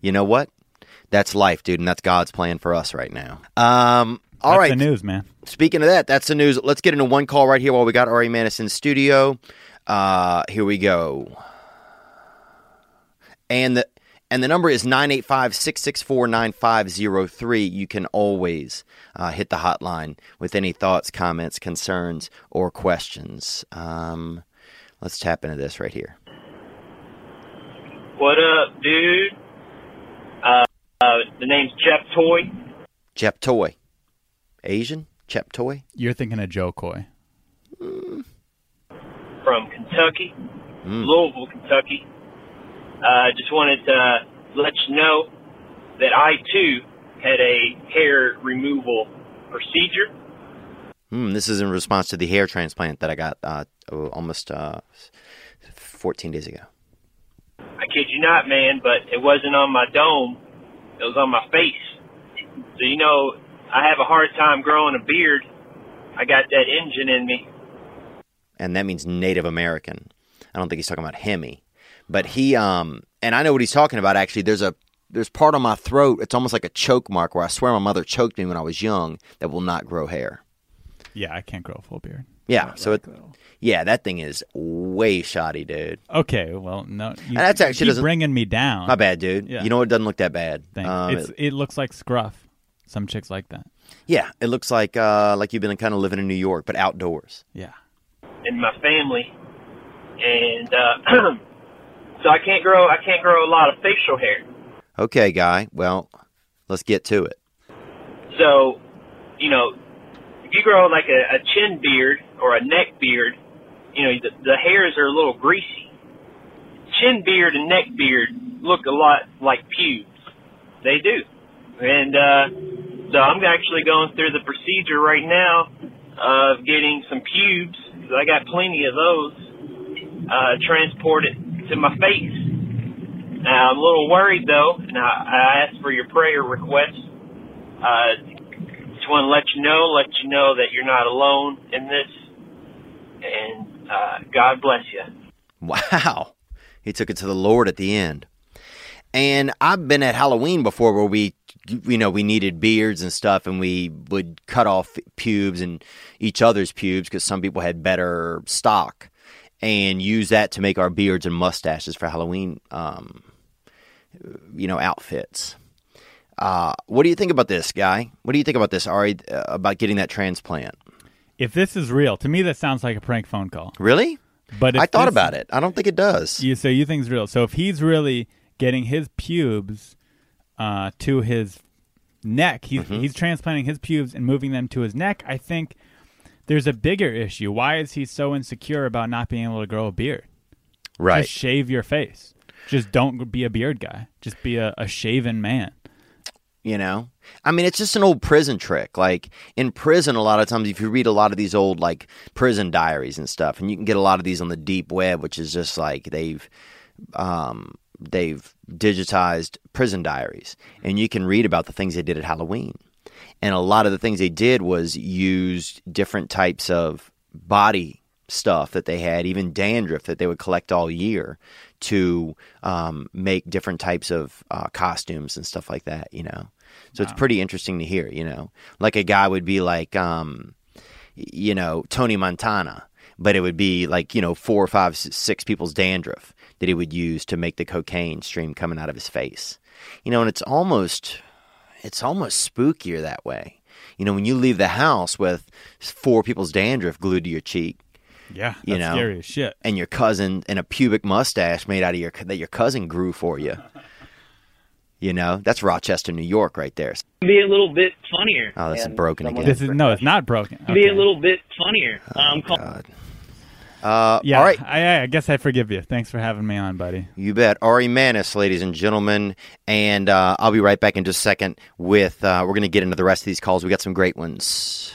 You know what? That's life, dude, and that's God's plan for us right now. Um. All That's right. the news, man. Speaking of that, that's the news. Let's get into one call right here while we got Ari Manis in studio. Uh, here we go. And the and the number is 985-664-9503. You can always uh, hit the hotline with any thoughts, comments, concerns, or questions. Um, let's tap into this right here. What up, dude? Uh, uh, the name's Jeff Toy. Jep Toy. Asian? Jep Toy? You're thinking of Jo Koy. from Kentucky, Mm. Louisville, Kentucky. Uh, just wanted to let you know that I too had a hair removal procedure. Hmm, this is in response to the hair transplant that I got uh, oh, almost uh, 14 days ago. I kid you not, man, but it wasn't on my dome. It was on my face. So, you know, I have a hard time growing a beard. I got that engine in me. and that means Native American. I don't think he's talking about Hemi, but he um and I know what he's talking about. Actually, there's a there's part on my throat. It's almost like a choke mark where I swear my mother choked me when I was young that will not grow hair. Yeah, I can't grow a full beard. Yeah, so it, yeah, that thing is way shoddy, dude. Okay, well, no, you, that's actually doesn't- bringing me down. My bad, dude. Yeah. You know it doesn't look that bad. Thing. Um, it's, it- it looks like scruff. Some chicks like that. yeah, it looks like uh like you've been kind of living in New York, but outdoors. Yeah. in my family, and uh, *clears throat* so I can't grow. I can't grow a lot of facial hair. Okay, guy. Well, let's get to it. So, you know, if you grow like a, a chin beard or a neck beard, you know the, the hairs are a little greasy. Chin beard and neck beard look a lot like pubes. They do, and uh, so I'm actually going through the procedure right now of getting some pubes. I got plenty of those uh, transported to my face. Now I'm a little worried though, and I, I asked for your prayer request. Uh, just want to let you know, let you know that you're not alone in this, and uh, God bless you. Wow. He took it to the Lord at the end. And I've been at Halloween before where we, you know, we needed beards and stuff and we would cut off pubes and each other's pubes because some people had better stock and use that to make our beards and mustaches for Halloween, um, you know, outfits. Uh, what do you think about this, guy? What do you think about this, Ari, uh, about getting that transplant? If this is real, to me that sounds like a prank phone call. Really? But I thought this- about it. I don't think it does. You so you think it's real? So if he's really getting his pubes uh, to his neck, he's Mm-hmm. he's transplanting his pubes and moving them to his neck. I think there's a bigger issue. Why is he so insecure about not being able to grow a beard? Right. Just shave your face. Just don't be a beard guy. Just be a, a shaven man. you know i mean it's just an old prison trick like in prison a lot of times if you read a lot of these old like prison diaries and stuff and you can get a lot of these on the deep web which is just like they've um they've digitized prison diaries and you can read about the things they did at halloween and a lot of the things they did was use different types of body stuff that they had, even dandruff that they would collect all year to um, make different types of uh, costumes and stuff like that, you know. So it's pretty interesting to hear, you know. Like a guy would be like, um, you know, Tony Montana, but it would be like, you know, four or five, six people's dandruff that he would use to make the cocaine stream coming out of his face. You know, and it's almost it's almost spookier that way. You know, when you leave the house with four people's dandruff glued to your cheek, Yeah, You that's know. scary as shit. and your cousin and a pubic mustache made out of your that your cousin grew for you. *laughs* You know, that's Rochester, New York, right there. Be a little bit funnier. Oh, this is broken again. This is no, it's not broken. Be a little bit funnier. Um, call- God. Uh, Yeah, all right, I, I guess I forgive you. Thanks for having me on, buddy. you bet. Ari Manis, ladies and gentlemen, and uh, I'll be right back in just a second. With uh, we're going to get into the rest of these calls. We got some great ones.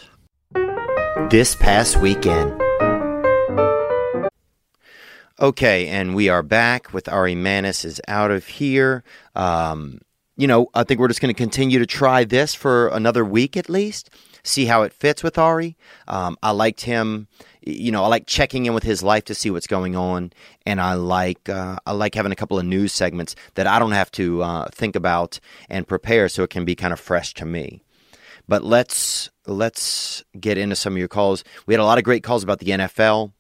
This past weekend. Okay, and we are back with Ari Manis is out of here. Um, you know, I think we're just going to continue to try this for another week at least, see how it fits with Ari. Um, I liked him. You know, I like checking in with his life to see what's going on, and I like uh, I like having a couple of news segments that I don't have to uh, think about and prepare, so it can be kind of fresh to me. But let's let's get into some of your calls. We had a lot of great calls about the NFL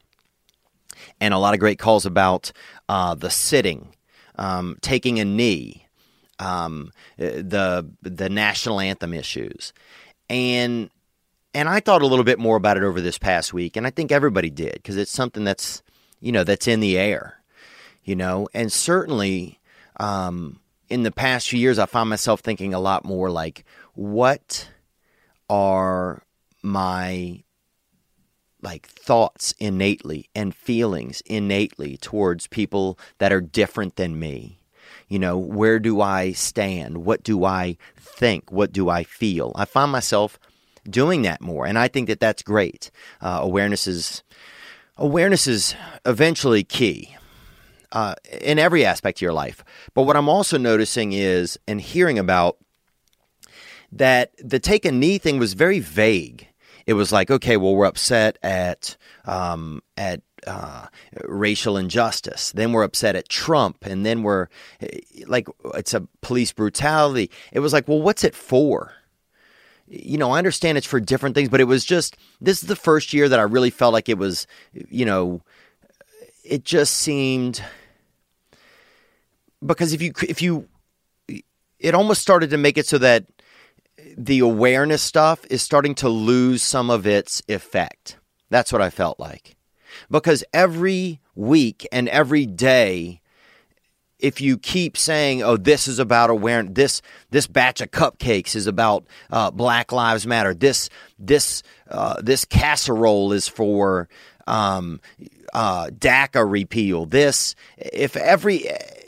and a lot of great calls about uh, the sitting, um, taking a knee, um, the the national anthem issues, and and I thought a little bit more about it over this past week, and I think everybody did because it's something that's you know that's in the air, you know, and certainly um, in the past few years, I find myself thinking a lot more like, what are my like thoughts innately and feelings innately towards people that are different than me. You know, where do I stand? What do I think? What do I feel? I find myself doing that more, and I think that that's great. Uh, awareness is awareness is eventually key uh, in every aspect of your life. But what I'm also noticing is and hearing about that the take a knee thing was very vague. It was like, okay, well, we're upset at um, at uh, racial injustice. Then we're upset at Trump, and then we're eh, like, it's a police brutality. It was like, well, what's it for? You know, I understand it's for different things, but it was just this is the first year that I really felt like it was, you know, it just seemed because if you if you it almost started to make it so that the awareness stuff is starting to lose some of its effect. That's what I felt like. Because every week and every day, if you keep saying, "Oh, this is about awareness," this this batch of cupcakes is about uh, Black Lives Matter. This this uh, this casserole is for um, uh, DACA repeal. This if every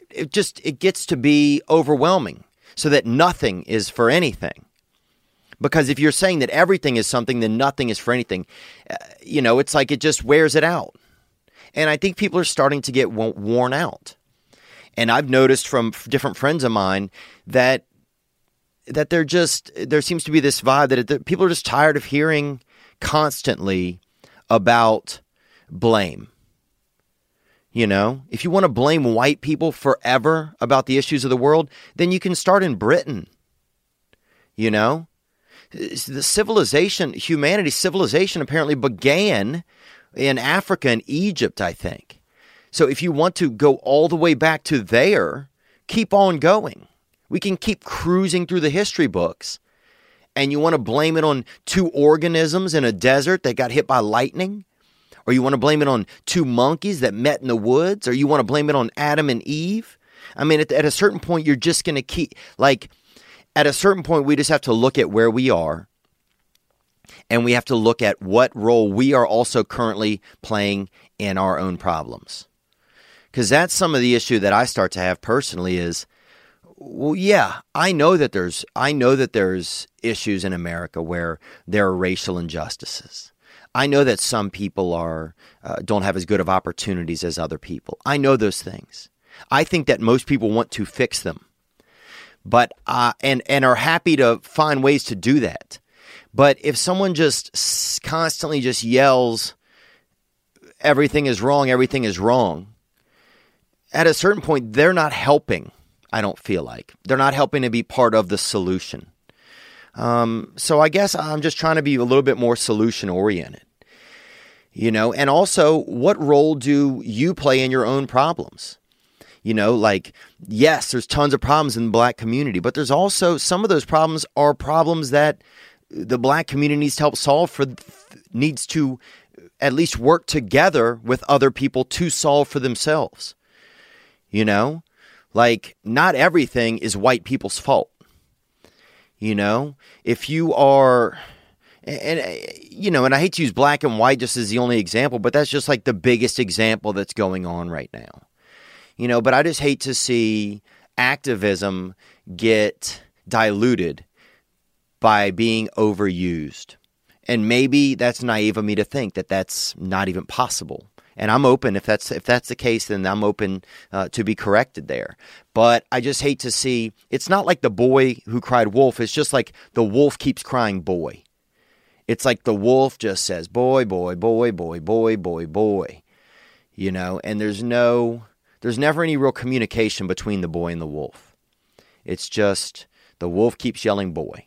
it just it gets to be overwhelming, so that nothing is for anything. Because if you're saying that everything is something, then nothing is for anything. Uh, you know, it's like it just wears it out. And I think people are starting to get worn out. And I've noticed from different friends of mine that that they're just there seems to be this vibe that, it, that people are just tired of hearing constantly about blame. You know, if you want to blame white people forever about the issues of the world, then you can start in Britain. You know, the civilization, humanity, civilization apparently began in Africa and Egypt, I think. So if you want to go all the way back to there, keep on going. We can keep cruising through the history books. And you want to blame it on two organisms in a desert that got hit by lightning? Or you want to blame it on two monkeys that met in the woods? Or you want to blame it on Adam and Eve? I mean, at, at a certain point, you're just going to keep, like, at a certain point, we just have to look at where we are and we have to look at what role we are also currently playing in our own problems. Because that's some of the issue that I start to have personally is, well, yeah, I know that there's, I know that there's issues in America where there are racial injustices. I know that some people are uh, don't have as good of opportunities as other people. I know those things. I think that most people want to fix them but uh, and and are happy to find ways to do that. But if someone just constantly just yells, everything is wrong, everything is wrong, at a certain point, they're not helping. I don't feel like they're not helping to be part of the solution. Um, so I guess I'm just trying to be a little bit more solution oriented. You know, and also, what role do you play in your own problems? You know, like, yes, there's tons of problems in the black community, but there's also some of those problems are problems that the black community needs to help solve for, needs to at least work together with other people to solve for themselves. You know, like, not everything is white people's fault. You know, if you are, and, you know, and I hate to use black and white just as the only example, but that's just like the biggest example that's going on right now you know, but I just hate to see activism get diluted by being overused. And maybe that's naive of me to think that that's not even possible. And I'm open if that's if that's the case, then I'm open uh, to be corrected there. But I just hate to see. It's not like the boy who cried wolf. It's just like the wolf keeps crying boy. It's like the wolf just says boy, boy, boy, boy, boy, boy, boy. You know, and there's no there's never any real communication between the boy and the wolf. It's just the wolf keeps yelling boy.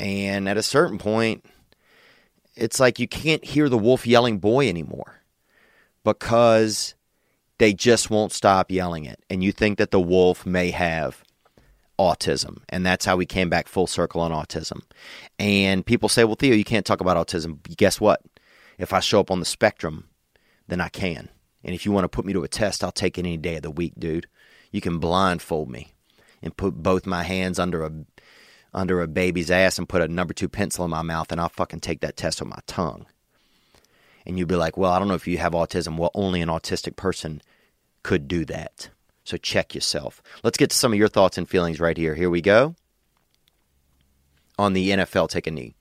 And at a certain point, it's like you can't hear the wolf yelling boy anymore because they just won't stop yelling it. And you think that the wolf may have autism. And that's how we came back full circle on autism. And people say, well, Theo, you can't talk about autism. Guess what? If I show up on the spectrum, then I can. And if you want to put me to a test, I'll take it any day of the week, dude. You can blindfold me and put both my hands under a under a baby's ass and put a number two pencil in my mouth, and I'll fucking take that test with my tongue. And you'd be like, well, I don't know if you have autism. Well, only an autistic person could do that. So check yourself. Let's get to some of your thoughts and feelings right here. Here we go. On the NFL, take a knee.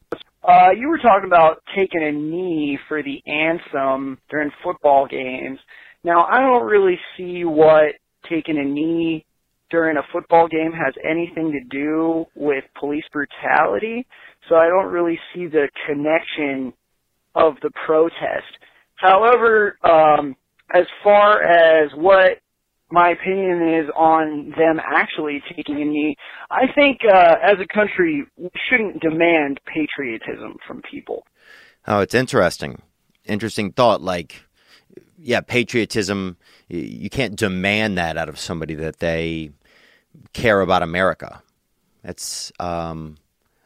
Uh, you were talking about taking a knee for the anthem during football games. Now, I don't really see what taking a knee during a football game has anything to do with police brutality, so I don't really see the connection of the protest. However, um, as far as what my opinion is on them actually taking a knee, I think uh, as a country we shouldn't demand patriotism from people. Oh, it's interesting. Interesting thought. Like, yeah, patriotism, you can't demand that out of somebody that they care about America. That's um,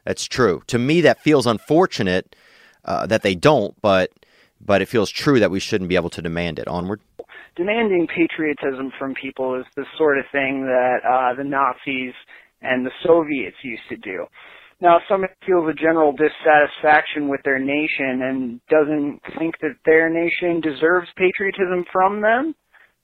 that's true. To me, that feels unfortunate uh, that they don't, but but it feels true that we shouldn't be able to demand it. Onward. demanding patriotism from people is the sort of thing that uh, the Nazis and the Soviets used to do. Now, if somebody feels a general dissatisfaction with their nation and doesn't think that their nation deserves patriotism from them,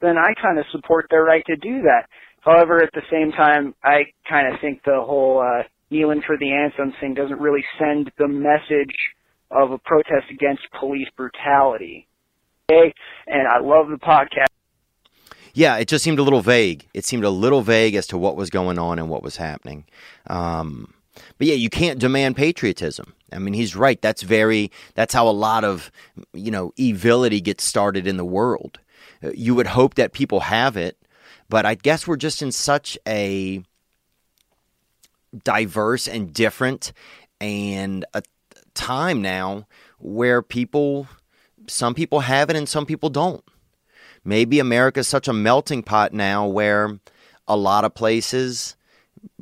then I kind of support their right to do that. However, at the same time, I kind of think the whole uh, kneeling for the anthem thing doesn't really send the message of a protest against police brutality. Okay? And I love the podcast. Yeah, it just seemed a little vague. It seemed a little vague as to what was going on and what was happening. Um, but yeah, you can't demand patriotism. I mean, he's right. That's very. That's how a lot of you know evility gets started in the world. Uh, You would hope that people have it, but I guess we're just in such a diverse and different and a time now where people some people have it and some people don't maybe America's such a melting pot now where a lot of places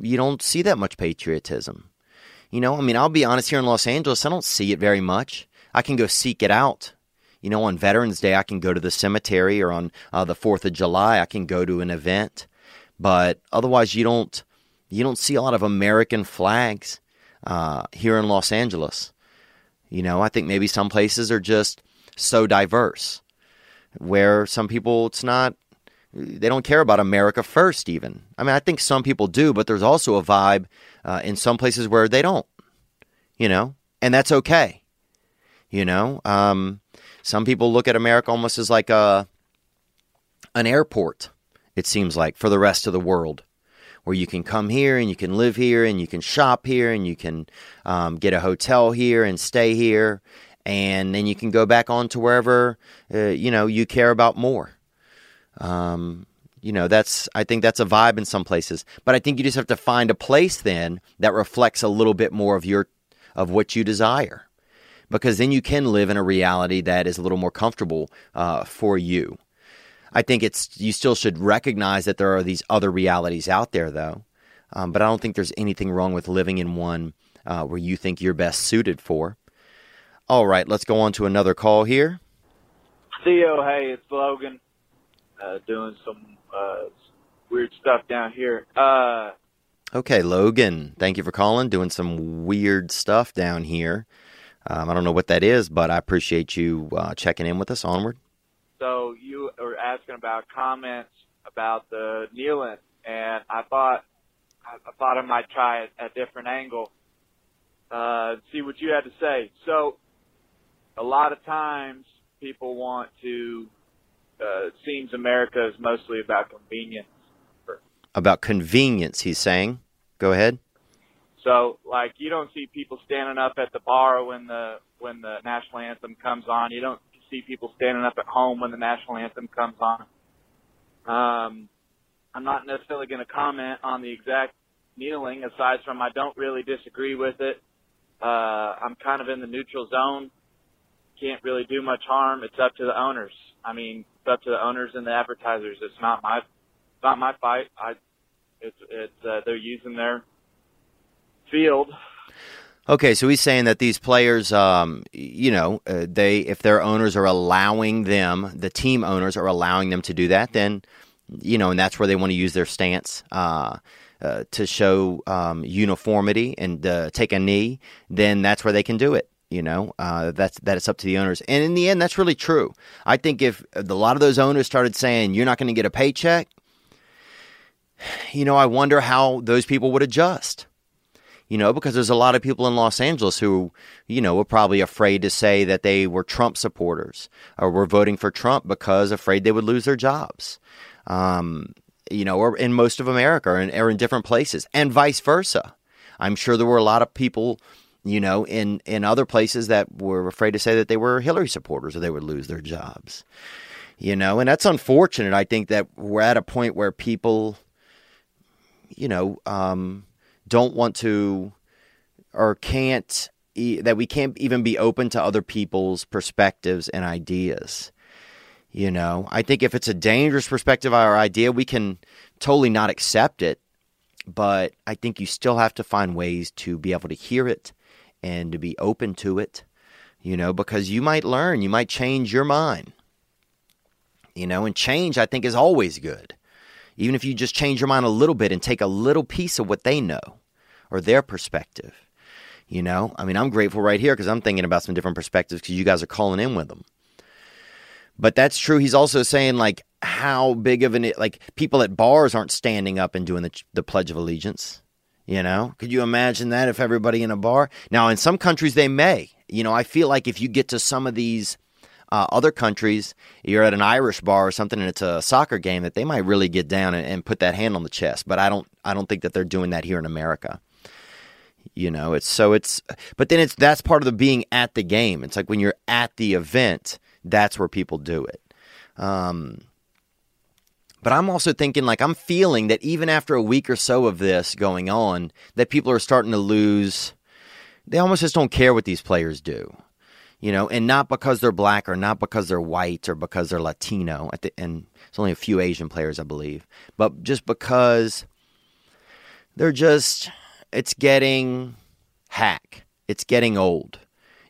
you don't see that much patriotism. You know, I mean, I'll be honest here in Los Angeles, I don't see it very much. I can go seek it out. You know, on Veterans Day, I can go to the cemetery, or on uh, the Fourth of July, I can go to an event. But otherwise, you don't you don't see a lot of American flags uh, here in Los Angeles. You know, I think maybe some places are just so diverse where some people it's not they don't care about America first even. I mean, I think some people do, but there's also a vibe uh, in some places where they don't. You know, and that's okay. You know, um, some people look at America almost as like a an airport. It seems like for the rest of the world, where you can come here and you can live here and you can shop here and you can um, get a hotel here and stay here, and then you can go back on to wherever uh, you know you care about more. Um, you know, that's I think that's a vibe in some places, but I think you just have to find a place then that reflects a little bit more of your of what you desire, because then you can live in a reality that is a little more comfortable uh, for you. I think it's you still should recognize that there are these other realities out there, though. Um, but I don't think there's anything wrong with living in one uh, where you think you're best suited for. All right, let's go on to another call here. Theo, hey, it's Logan. Uh, doing some uh, weird stuff down here. Uh, Okay, Logan, thank you for calling. Doing some weird stuff down here. Um, I don't know what that is, but I appreciate you uh, checking in with us. Onward. so you were asking about comments about the kneeling, and I thought I, thought I might try a, a different angle, uh, see what you had to say. So, a lot of times people want to. Uh, it seems America is mostly about convenience. About convenience, he's saying. Go ahead. So, like, you don't see people standing up at the bar when the when the national anthem comes on. You don't see people standing up at home when the national anthem comes on. Um, I'm not necessarily going to comment on the exact kneeling, aside from I don't really disagree with it. Uh, I'm kind of in the neutral zone. Can't really do much harm. It's up to the owners. I mean, it's up to the owners and the advertisers. It's not my, it's not my fight. I, it's, it's, uh, they're using their field. Okay, so he's saying that these players, um, you know, uh, they if their owners are allowing them, the team owners are allowing them to do that, then, you know, and that's where they want to use their stance uh, uh, to show um, uniformity and uh, take a knee. Then that's where they can do it. You know, uh, that's that it's up to the owners, and in the end, that's really true. I think if a lot of those owners started saying you're not going to get a paycheck, *sighs* you know, I wonder how those people would adjust. You know, because there's a lot of people in Los Angeles who, you know, were probably afraid to say that they were Trump supporters or were voting for Trump because afraid they would lose their jobs. Um, you know, or in most of America or in, or in different places, and vice versa. I'm sure there were a lot of people, you know, in, in other places that were afraid to say that they were Hillary supporters or they would lose their jobs. You know, and that's unfortunate. I think that we're at a point where people, you know, um, don't want to or can't e- that we can't even be open to other people's perspectives and ideas. You know, I think if it's a dangerous perspective or idea, we can totally not accept it. But I think you still have to find ways to be able to hear it and to be open to it, you know, because you might learn, you might change your mind. You know, and change I think is always good. Even if you just change your mind a little bit and take a little piece of what they know or their perspective. You know, I mean, I'm grateful right here because I'm thinking about some different perspectives because you guys are calling in with them. But that's true. He's also saying like how big of an like people at bars aren't standing up and doing the the Pledge of Allegiance. You know, could you imagine that if everybody in a bar? Now, in some countries they may. You know, I feel like if you get to some of these uh, other countries, you're at an Irish bar or something, and it's a soccer game, that they might really get down and, and put that hand on the chest. But I don't, I don't think that they're doing that here in America. You know, it's so it's, but then it's that's part of the being at the game. It's like when you're at the event, that's where people do it. Um, but I'm also thinking, like, I'm feeling that even after a week or so of this going on, that people are starting to lose. They almost just don't care what these players do, you know, and not because they're black or not because they're white or because they're Latino. At The, and it's only a few Asian players, I believe, but just because they're just, it's getting hack. It's getting old.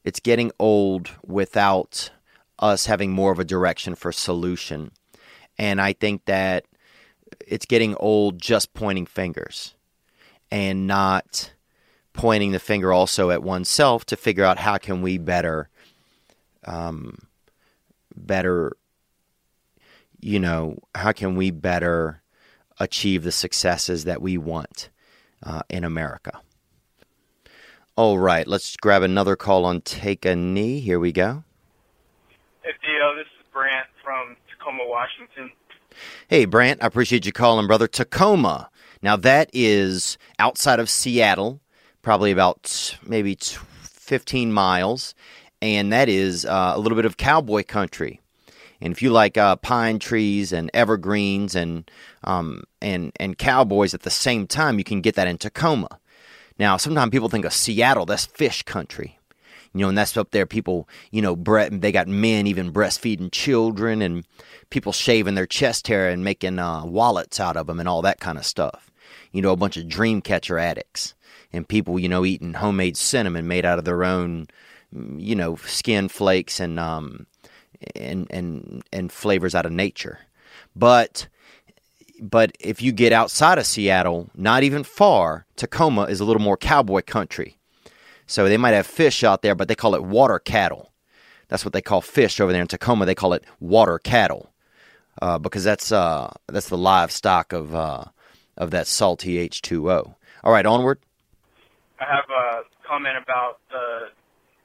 It's getting old without us having more of a direction for solution. And I think that it's getting old just pointing fingers and not pointing the finger also at oneself to figure out how can we better um, better you know how can we better achieve the successes that we want uh, in america all right let's grab another call on take a knee here we go Hey Theo, this is Brant from Tacoma, Washington. Hey, Brant, I appreciate you calling, brother. Tacoma. Now, that is outside of Seattle, probably about maybe 15 miles, and that is uh, a little bit of cowboy country. And if you like uh, pine trees and evergreens and um, and and cowboys at the same time, you can get that in Tacoma. Now, sometimes people think of Seattle, that's fish country you know, and that's up there. People, you know, bre- they got men even breastfeeding children, and people shaving their chest hair and making uh, wallets out of them, and all that kind of stuff. You know, a bunch of dream catcher addicts, and people, you know, eating homemade cinnamon made out of their own, you know, skin flakes and um, and and and flavors out of nature. But but if you get outside of Seattle, not even far, Tacoma is a little more cowboy country. So they might have fish out there, but they call it water cattle. That's what they call fish over there in Tacoma. They call it water cattle uh, because that's uh, that's the livestock of uh, of that salty H two O. All right, onward. I have a comment about the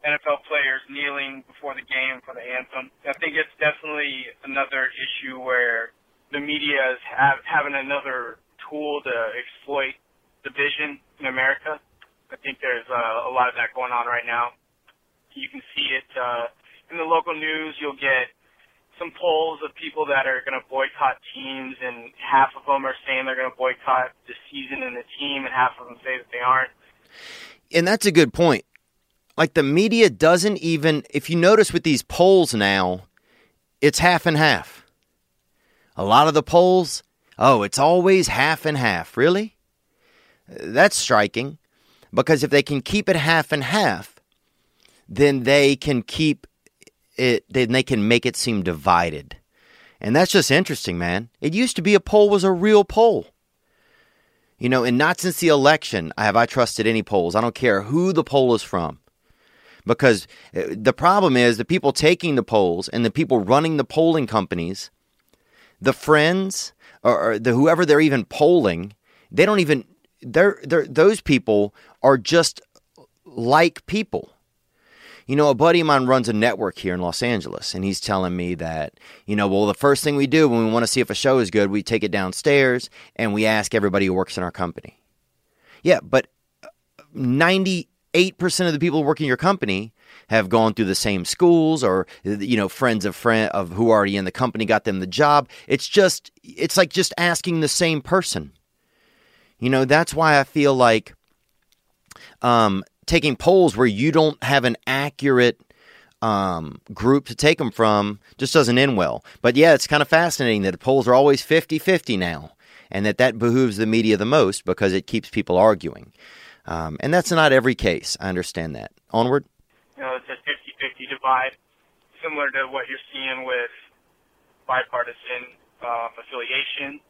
NFL players kneeling before the game for the anthem. I think it's definitely another issue where the media is have, having another tool to exploit division in America. I think there's uh, a lot of that going on right now. You can see it uh, in the local news. You'll get some polls of people that are going to boycott teams, and half of them are saying they're going to boycott the season and the team, and half of them say that they aren't. And that's a good point. Like the media doesn't even, if you notice with these polls now, it's half and half. A lot of the polls, oh, it's always half and half. Really? That's striking because if they can keep it half and half, then they can keep it, then they can make it seem divided. And that's just interesting, man. It used to be a poll was a real poll. You know, and not since the election have I trusted any polls. I don't care who the poll is from. Because uh, the problem is the people taking the polls and the people running the polling companies, the friends or, the whoever they're even polling, they don't even they're they're those people are just like people. You know, a buddy of mine runs a network here in Los Angeles, and he's telling me that, you know, well, the first thing we do when we want to see if a show is good, we take it downstairs and we ask everybody who works in our company. Yeah, but 98% of the people working your company have gone through the same schools or you know friends of friend of who already in the company got them the job it's just it's like just asking the same person you know that's why i feel like um, taking polls where you don't have an accurate um, group to take them from just doesn't end well. But yeah, it's kind of fascinating that the polls are always 50 50 now, and that that behooves the media the most because it keeps people arguing. Um, and that's not every case. I understand that. Onward. You know, it's a 50-50 divide, similar to what you're seeing with bipartisan um, affiliation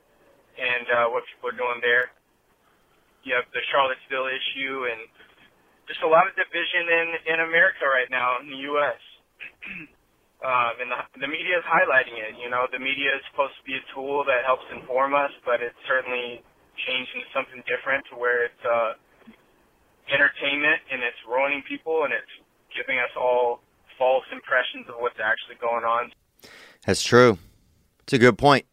and uh, what people are doing there. You have the Charlottesville issue and just a lot of division in in America right now in the U.S. *clears throat* um, and the, the media is highlighting it. You know, the media is supposed to be a tool that helps inform us, but it's certainly changed into something different to where it's uh, entertainment and it's ruining people and it's giving us all false impressions of what's actually going on. That's true. It's a good point.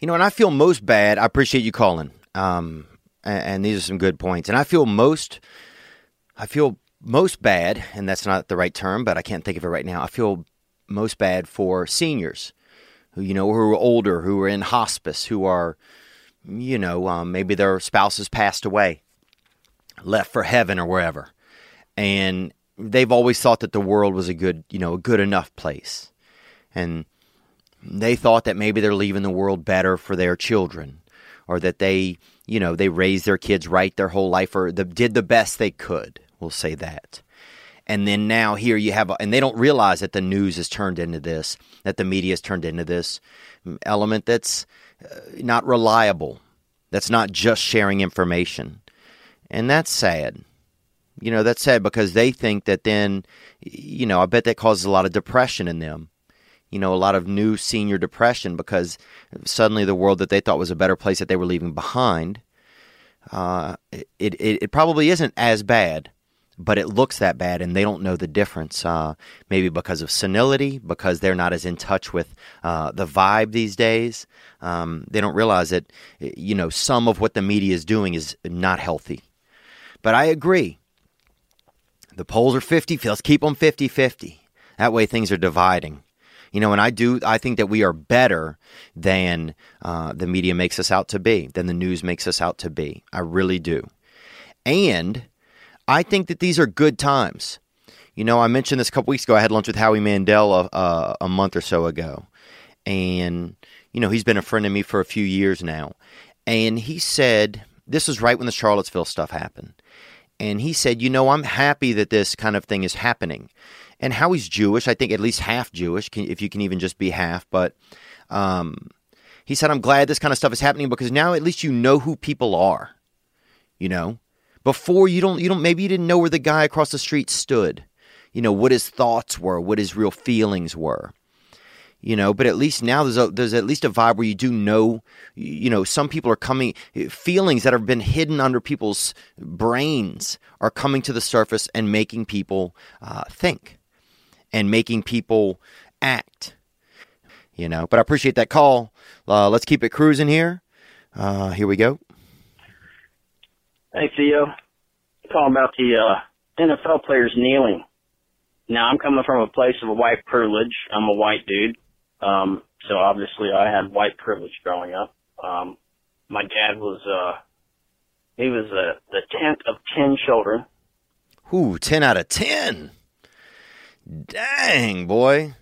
You know, and I feel most bad. I appreciate you calling. Um, and, and these are some good points. And I feel most, I feel most bad, and that's not the right term, but I can't think of it right now. I feel most bad for seniors who, you know, who are older, who are in hospice, who are, you know, um, maybe their spouses passed away, left for heaven or wherever. And they've always thought that the world was a good, you know, a good enough place. And they thought that maybe they're leaving the world better for their children or that they, you know, they raised their kids right their whole life or the, did the best they could. We'll say that. And then now here you have, and they don't realize that the news has turned into this, that the media has turned into this element that's uh, not reliable, that's not just sharing information. And that's sad. You know, that's sad because they think that then, you know, I bet that causes a lot of depression in them. You know, a lot of new senior depression because suddenly the world that they thought was a better place that they were leaving behind, uh, it, it, it probably isn't as bad, but it looks that bad and they don't know the difference. Uh, maybe because of senility, because they're not as in touch with uh, the vibe these days. Um, they don't realize that, you know, some of what the media is doing is not healthy. But I agree. The polls are 50 Let's keep them 50 50. That way things are dividing. You know, and I do, I think that we are better than uh, the media makes us out to be, than the news makes us out to be. I really do. And I think that these are good times. You know, I mentioned this a couple weeks ago. I had lunch with Howie Mandel a, a, a month or so ago. And, you know, he's been a friend of me for a few years now. And he said, this was right when the Charlottesville stuff happened. And he said, you know, I'm happy that this kind of thing is happening. And Howie's Jewish, I think at least half Jewish, if you can even just be half. But um, he said, I'm glad this kind of stuff is happening because now at least you know who people are. You know, before you don't, you don't, maybe you didn't know where the guy across the street stood, you know, what his thoughts were, what his real feelings were you know but at least now there's a there's at least a vibe where you do know you know some people are coming feelings that have been hidden under people's brains are coming to the surface and making people uh, think and making people act you know but i appreciate that call. Uh, let's keep it cruising here. Uh, here we go. Hey Theo, talking about the uh, NFL players kneeling. Now I'm coming from a place of white privilege. I'm a white dude, um, so obviously I had white privilege growing up. Um, my dad was uh, he was uh, the tenth of ten children. Ooh, 10 out of 10 dang boy.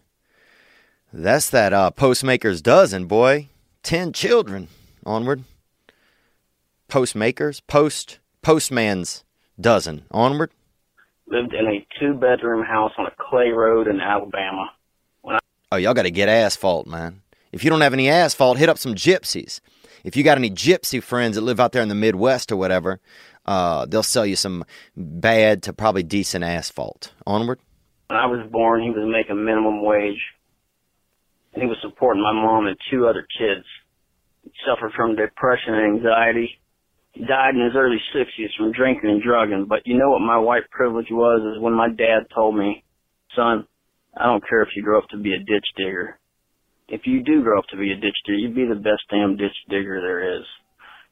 That's that uh, postmaker's dozen boy. 10 children. Onward. Postmakers. Post postman's dozen. Onward. Lived in a two bedroom house on a clay road in Alabama. Oh, y'all got to get asphalt, man. If you don't have any asphalt, hit up some gypsies. If you got any gypsy friends that live out there in the Midwest or whatever, uh, they'll sell you some bad to probably decent asphalt. Onward. When I was born, he was making minimum wage. And he was supporting my mom and two other kids. He suffered from depression and anxiety. He died in his early 60s from drinking and drugging. But you know what my white privilege was? Is when my dad told me, son, I don't care if you grow up to be a ditch digger. If you do grow up to be a ditch digger, you'd be the best damn ditch digger there is.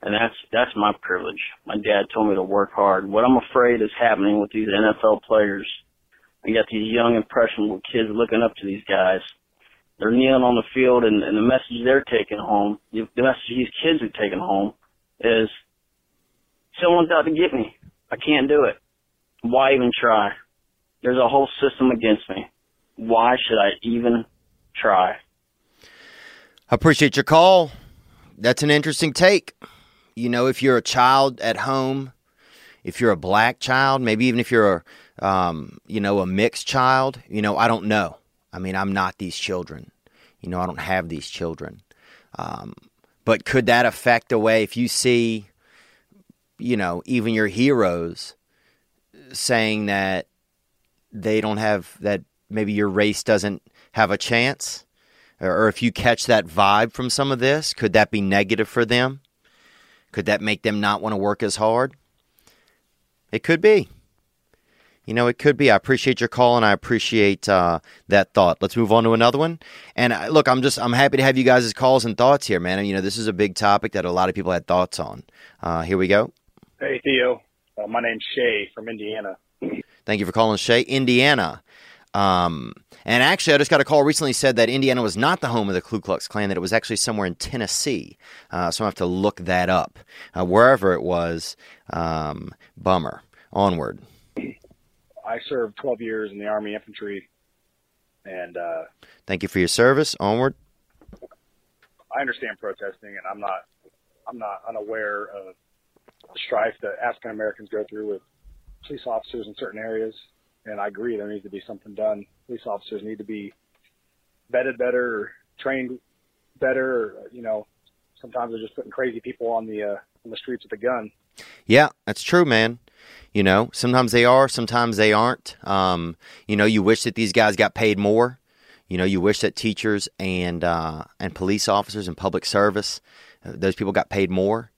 And that's, that's my privilege. My dad told me to work hard. What I'm afraid is happening with these NFL players. You got these young impressionable kids looking up to these guys. They're kneeling on the field and, and the message they're taking home, the the message these kids are taking home is, someone's out to get me. I can't do it. Why even try? There's a whole system against me. Why should I even try? I appreciate your call. That's an interesting take. You know, if you're a child at home, if you're a black child, maybe even if you're a, um, you know, a mixed child, you know, I don't know. I mean, I'm not these children. You know, I don't have these children. Um, but could that affect the way if you see, you know, even your heroes saying that they don't have that maybe your race doesn't have a chance? Or, if you catch that vibe from some of this, could that be negative for them? Could that make them not want to work as hard? It could be. You know, it could be. I appreciate your call and I appreciate uh, that thought. Let's move on to another one. And uh, look, I'm just I'm happy to have you guys' calls and thoughts here, man. And, you know, this is a big topic that a lot of people had thoughts on. Uh, here we go. Hey, Theo. Uh, my name's Shay from Indiana. Thank you for calling, Shay. Indiana. Um, and actually, I just got a call recently said that Indiana was not the home of the Ku Klux Klan, that it was actually somewhere in Tennessee. Uh, so I have to look that up. Uh, wherever it was, um, bummer. Onward. I served 12 years in the Army Infantry, and uh, Thank you for your service. Onward. I understand protesting, and I'm not I'm not unaware of the strife that African Americans go through with police officers in certain areas. And I agree, there needs to be something done. Police officers need to be vetted better, trained better. You know, sometimes they're just putting crazy people on the uh, on the streets with a gun. Yeah, that's true, man. You know, sometimes they are, sometimes they aren't. Um, you know, you wish that these guys got paid more. You know, you wish that teachers and uh, and police officers and public service, uh, those people got paid more.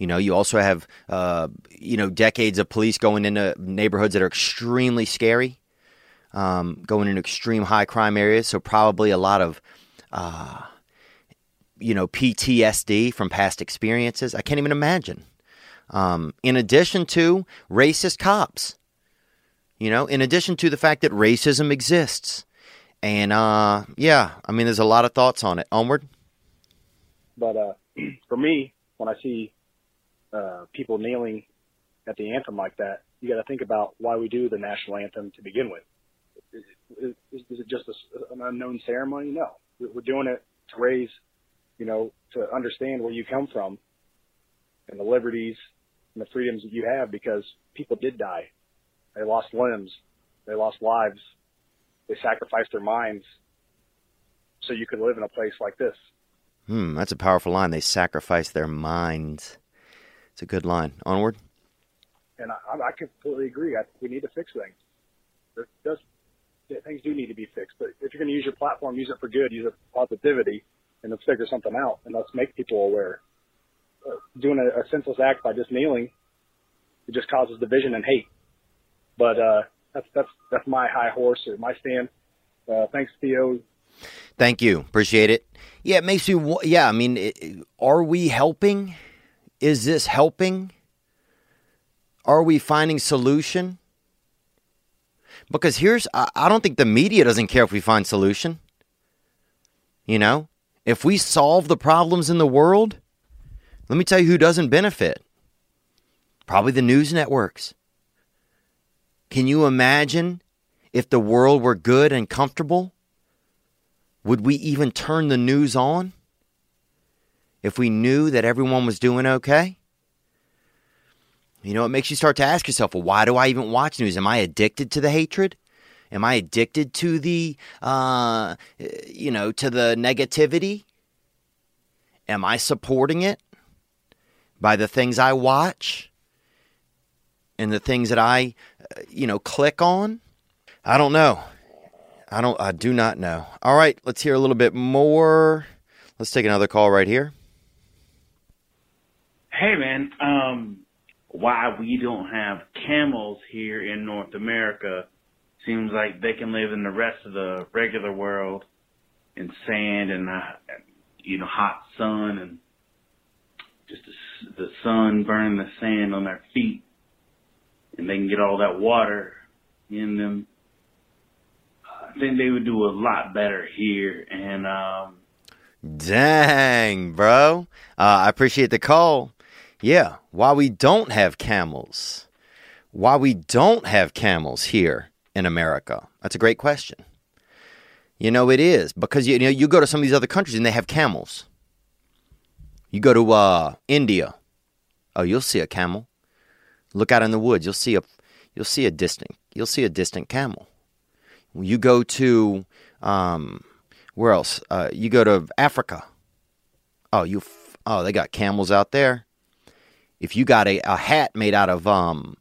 You know, you also have uh, you know decades of police going into neighborhoods that are extremely scary, um, going into extreme high crime areas. So probably a lot of uh, you know PTSD from past experiences. I can't even imagine. Um, in addition to racist cops, you know, in addition to the fact that racism exists, and uh, yeah, I mean, there's a lot of thoughts on it. Onward. But uh, *clears throat* for me, when I see uh, people kneeling at the anthem like that, you got to think about why we do the national anthem to begin with. Is, is, is it just a, an unknown ceremony? No, We're- we're doing it to raise, you know, to understand where you come from and the liberties and the freedoms that you have because people did die. They lost limbs. They lost lives. They sacrificed their minds so you could live in a place like this. Hmm, that's a powerful line. They sacrificed their minds. It's a good line. Onward. and I, I completely agree. I think we need to fix things. There does things do need to be fixed, but if you're going to use your platform, use it for good, use it for positivity, and let's figure something out, and let's make people aware. Uh, doing a, a senseless act by just kneeling, it just causes division and hate. But uh, that's that's that's my high horse or my stand. Uh, thanks, Theo. Thank you. Appreciate it. Yeah, it makes wa- Yeah, I mean, it- are we helping? Is this helping? Are we finding solution? Because here's, I, don't think the media doesn't care if we find solution. You know, if we solve the problems in the world, let me tell you who doesn't benefit. Probably the news networks. Can you imagine if the world were good and comfortable? Would we even turn the news on if we knew that everyone was doing okay? You know, it makes you start to ask yourself, well, why do I even watch news? Am I addicted to the hatred? Am I addicted to the, uh, you know, to the negativity? Am I supporting it by the things I watch? and the things that I, uh, you know, click on. I don't know. I don't. I do not know. All right, let's hear a little bit more. Let's take another call right here. Hey man, um, why we don't have camels here in North America seems like they can live in the rest of the regular world in sand and uh, you know hot sun and just the, the sun burning the sand on their feet, and they can get all that water in them. I think they would do a lot better here, and um, Dang, bro. Uh, I appreciate the call. Yeah, why we don't have camels. Why we don't have camels here in America. That's a great question. You know, it is because you, you know you go to some of these other countries and they have camels. You go to uh, India. Oh, you'll see a camel. Look out in the woods. You'll see a you'll see a distant you'll see a distant camel. You go to um, where else? Uh, you go to Africa. Oh, you oh they got camels out there. If you got a, a hat made out of um,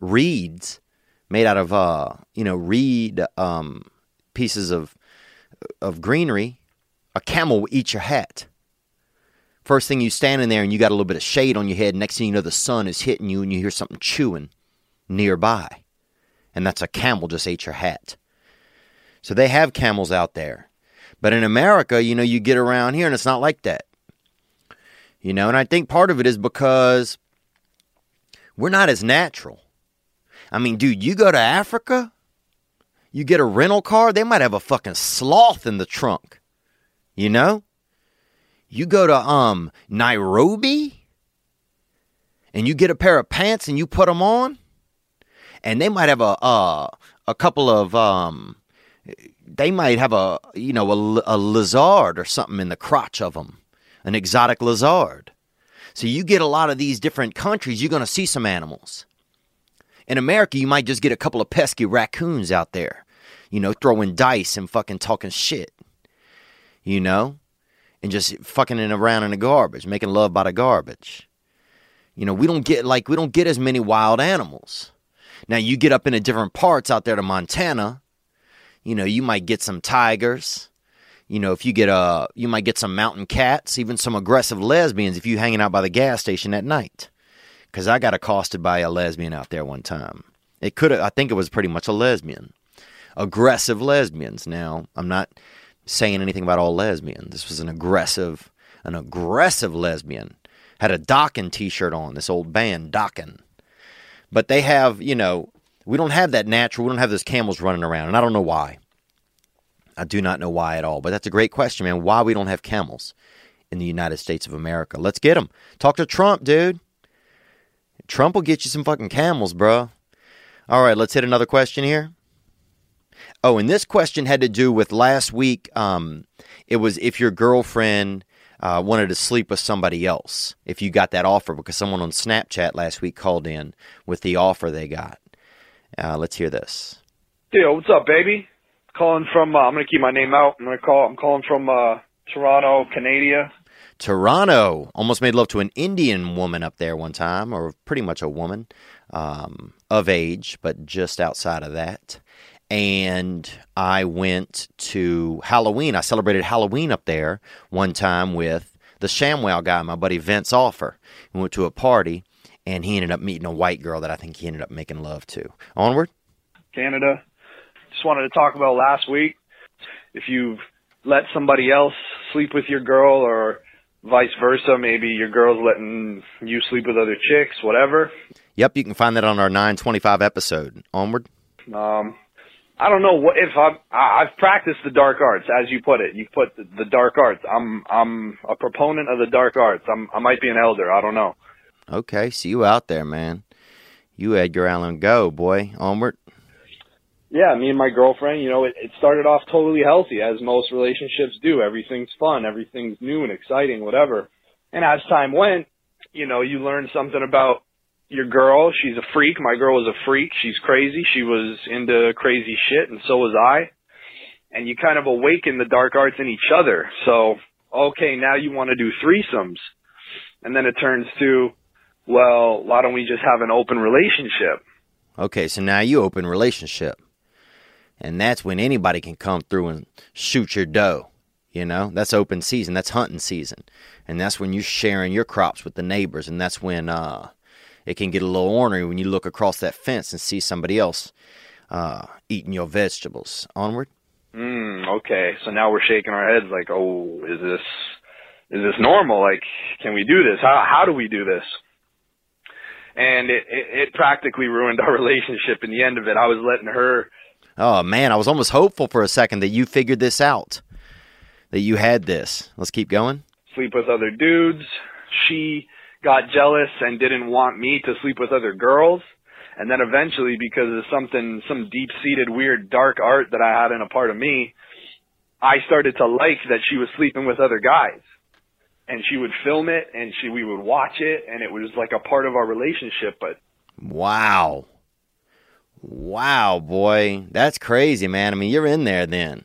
reeds, made out of uh, you know reed um, pieces of of greenery, a camel will eat your hat. First thing you stand in there and you got a little bit of shade on your head. Next thing you know, the sun is hitting you and you hear something chewing nearby, and that's a camel just ate your hat. So they have camels out there. But in America, you know, you get around here and it's not like that. You know, and I think part of it is because we're not as natural. I mean, dude, you go to Africa, you get a rental car, they might have a fucking sloth in the trunk. You know? You go to um Nairobi and you get a pair of pants and you put them on and they might have a uh, a couple of um they might have a you know a, a lizard or something in the crotch of them an exotic lizard so you get a lot of these different countries you're going to see some animals. In america you might just get a couple of pesky raccoons out there you know throwing dice and fucking talking shit you know and just fucking in around in the garbage making love by the garbage. You know we don't get like we don't get as many wild animals. Now you get up into different parts out there to montana you know, you might get some tigers. You know, if you get a, you might get some mountain cats, even some aggressive lesbians if you hanging out by the gas station at night. Because I got accosted by a lesbian out there one time. It could have, I think it was pretty much a lesbian. Aggressive lesbians. Now, I'm not saying anything about all lesbians. This was an aggressive, an aggressive lesbian. Had a Dokken t-shirt on, this old band, Dokken, But they have, you know, we don't have that natural. We don't have those camels running around, and I don't know why. I do not know why at all. But that's a great question, man. Why we don't have camels in the United States of America? Let's get them. Talk to Trump, dude. Trump will get you some fucking camels, bro. All right, let's hit another question here. Oh, and this question had to do with last week. Um, it was if your girlfriend uh, wanted to sleep with somebody else, if you got that offer, because someone on Snapchat last week called in with the offer they got. Uh, let's hear this. Yo, what's up, baby? Calling from. Uh, I'm gonna keep my name out. I'm gonna call. I'm calling from uh, Toronto, Canada. Toronto almost made love to an Indian woman up there one time, or pretty much a woman um, of age, but just outside of that. And I went to Halloween. I celebrated Halloween up there one time with the ShamWow guy, my buddy Vince Offer. We went to a party, and he ended up meeting a white girl that I think he ended up making love to. Onward. Canada. Just wanted to talk about last week. If you've let somebody else sleep with your girl or vice versa, maybe your girl's letting you sleep with other chicks, whatever. Yep, you can find that on our 925 episode. Onward. Um, I don't know what if I've I've practiced the dark arts, as you put it. You put the, the dark arts. I'm I'm a proponent of the dark arts. I'm I might be an elder. I don't know. Okay, see you out there, man. You Edgar Allan go, boy. Onward. Yeah, me and my girlfriend, you know, it, it started off totally healthy, as most relationships do. Everything's fun, everything's new and exciting, whatever. And as time went, you know, you learn something about your girl. She's a freak. My girl was a freak. She's crazy. She was into crazy shit, and so was I. And you kind of awaken the dark arts in each other. So, okay, now you want to do threesomes. And then it turns to, well, why don't we just have an open relationship? Okay, so now you open relationship. And that's when anybody can come through and shoot your dough. You know, that's open season. That's hunting season. And that's when you're sharing your crops with the neighbors. And that's when uh, it can get a little ornery when you look across that fence and see somebody else uh, eating your vegetables. Onward. Mm, okay, so now we're shaking our heads like, oh, is this is this normal? Like, can we do this? How how do we do this? And it, it it practically ruined our *laughs* relationship. In the end of it, I was letting her. Oh, man, I was almost hopeful for a second that you figured this out, that you had this. Let's keep going. sleep with other dudes. She got jealous and didn't want me to sleep with other girls. And then eventually, because of something, some deep seated weird dark art that I had in a part of me, I started to like that she was sleeping with other guys. And she would film it and she, we would watch it and it was like a part of our relationship, but Wow. Wow, boy. That's crazy, man. I mean, you're in there then.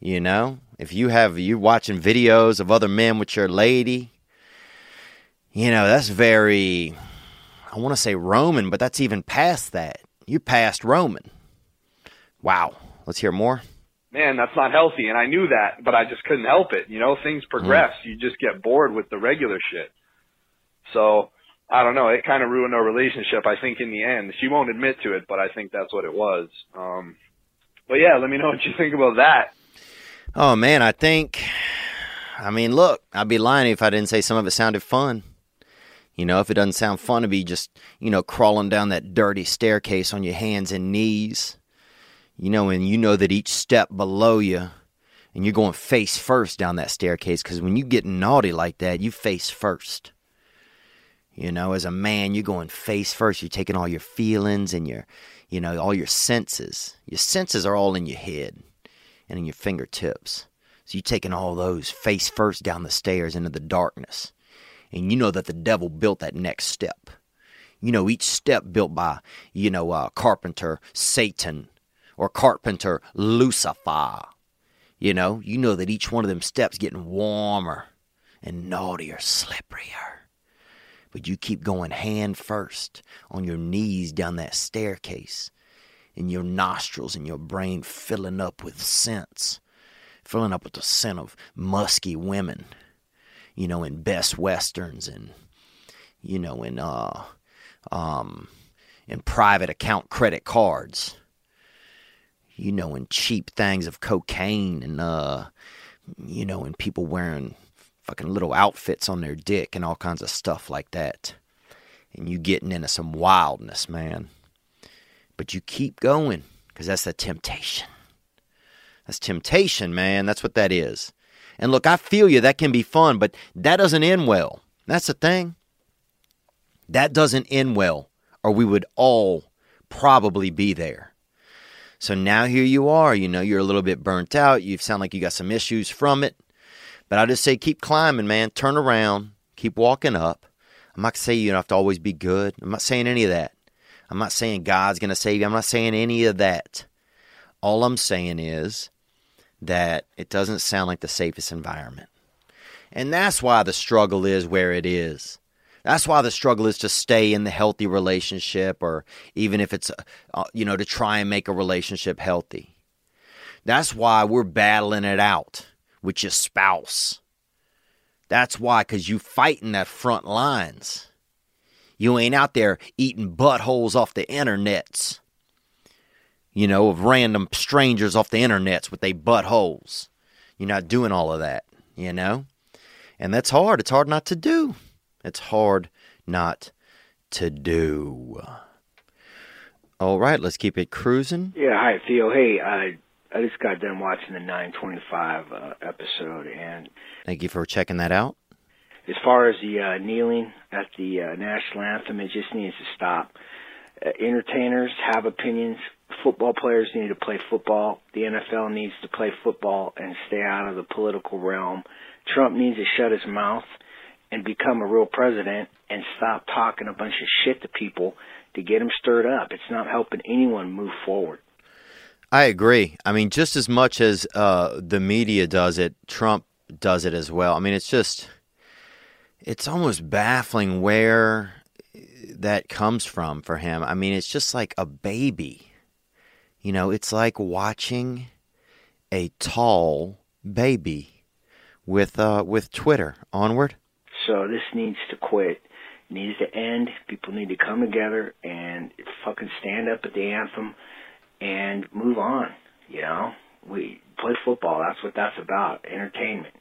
You know, if you have you watching videos of other men with your lady, you know, that's very I want to say Roman, but that's even past that. You passed Roman. Wow. Let's hear more. man, that's not healthy. And I knew that, but I just couldn't help it. You know, things hmm. progress. You just get bored with the regular shit. So I don't know. It kind of ruined our relationship. I think in the end, she won't admit to it, but I think that's what it was. Um, but yeah, let me know what you think about that. Oh man, I think I mean, look, I'd be lying if I didn't say some of it sounded fun. You know, if it doesn't sound fun to be just, you know, crawling down that dirty staircase on your hands and knees, you know, and you know that each step below you, and you're going face first down that staircase, because when you get naughty like that, you face first. You know, as a man, you're going face first. You're taking all your feelings and your, you know, all your senses. Your senses are all in your head and in your fingertips. So you're taking all those face first down the stairs into the darkness. And you know that the devil built that next step. You know, each step built by, you know, uh, carpenter Satan or carpenter Lucifer. You know, you know that each one of them steps getting warmer and naughtier, slipperier. But you keep going hand first on your knees down that staircase, and your nostrils and your brain filling up with scents, filling up with the scent of musky women, you know, in best westerns and, you know, in uh, um, in private account credit cards, you know, in cheap things of cocaine and uh, you know, and people wearing fucking little outfits on their dick and all kinds of stuff like that. And you getting into some wildness, man. But you keep going because that's the temptation. That's temptation, man. That's what that is. And look, I feel you. That can be fun, but that doesn't end well. That's the thing. That doesn't end well, or we would all probably be there. So now here you are. You know, you're a little bit burnt out. You sound like you got some issues from it. But I just say keep climbing, man. Turn around. Keep walking up. I'm not saying you have to always be good. I'm not saying any of that. I'm not saying God's going to save you. I'm not saying any of that. All I'm saying is that it doesn't sound like the safest environment. And that's why the struggle is where it is. That's why the struggle is to stay in the healthy relationship or even if it's, uh, you know, to try and make a relationship healthy. That's why we're battling it out with your spouse. That's why, because you fighting that front lines. You ain't out there eating buttholes off the internets, you know, of random strangers off the internets with they buttholes. You're not doing all of that, you know? And that's hard. It's hard not to do. It's hard not to do. All right, let's keep it cruising. Yeah, hi Theo. Hey, I I just got done watching the 925 uh, episode, and Thank you for checking that out. as far as the uh, kneeling at the uh, national anthem, it just needs to stop. Uh, entertainers have opinions. Football players need to play football. The NFL needs to play football and stay out of the political realm. Trump needs to shut his mouth and become a real president and stop talking a bunch of shit to people to get them stirred up. It's not helping anyone move forward. I agree. I mean, just as much as uh, the media does it, Trump does it as well. I mean, it's just, it's almost baffling where that comes from for him. I mean, it's just like a baby. You know, it's like watching a tall baby with uh with Twitter. Onward. So this needs to quit. It needs to end. People need to come together and fucking stand up at the anthem and move on. You know, we play football. That's what that's about. Entertainment.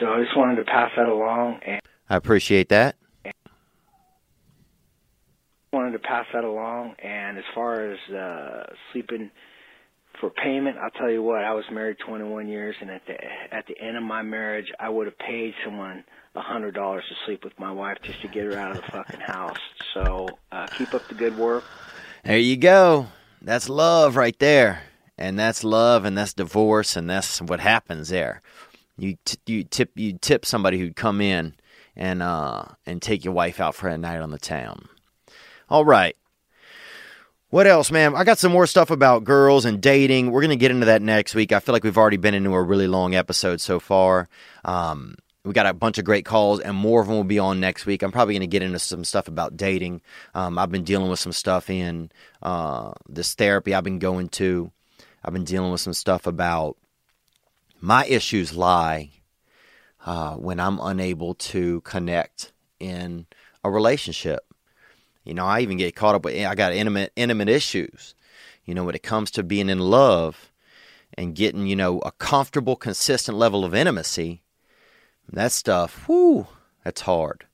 So I just wanted to pass that along and I appreciate that. wanted to pass that along. And as far as uh, sleeping for payment, I'll tell you what. I was married 21 years, and at the at the end of my marriage, I would have paid someone a hundred dollars to sleep with my wife just to get her out of the fucking house. So uh, keep up the good work. There you go. That's love right there. And that's love and that's divorce and that's what happens there. You t- you tip you tip somebody who'd come in and uh and take your wife out for a night on the town. All right. What else, ma'am? I got some more stuff about girls and dating. We're going to get into that next week. I feel like we've already been into a really long episode so far. Um, we got a bunch of great calls, and more of them will be on next week. I'm probably going to get into some stuff about dating. Um, I've been dealing with some stuff in uh, this therapy I've been going to. I've been dealing with some stuff about my issues lie uh, when I'm unable to connect in a relationship. You know, I even get caught up with I got intimate intimate issues. You know, when it comes to being in love and getting, you know, a comfortable, consistent level of intimacy, that stuff, whoo, that's hard.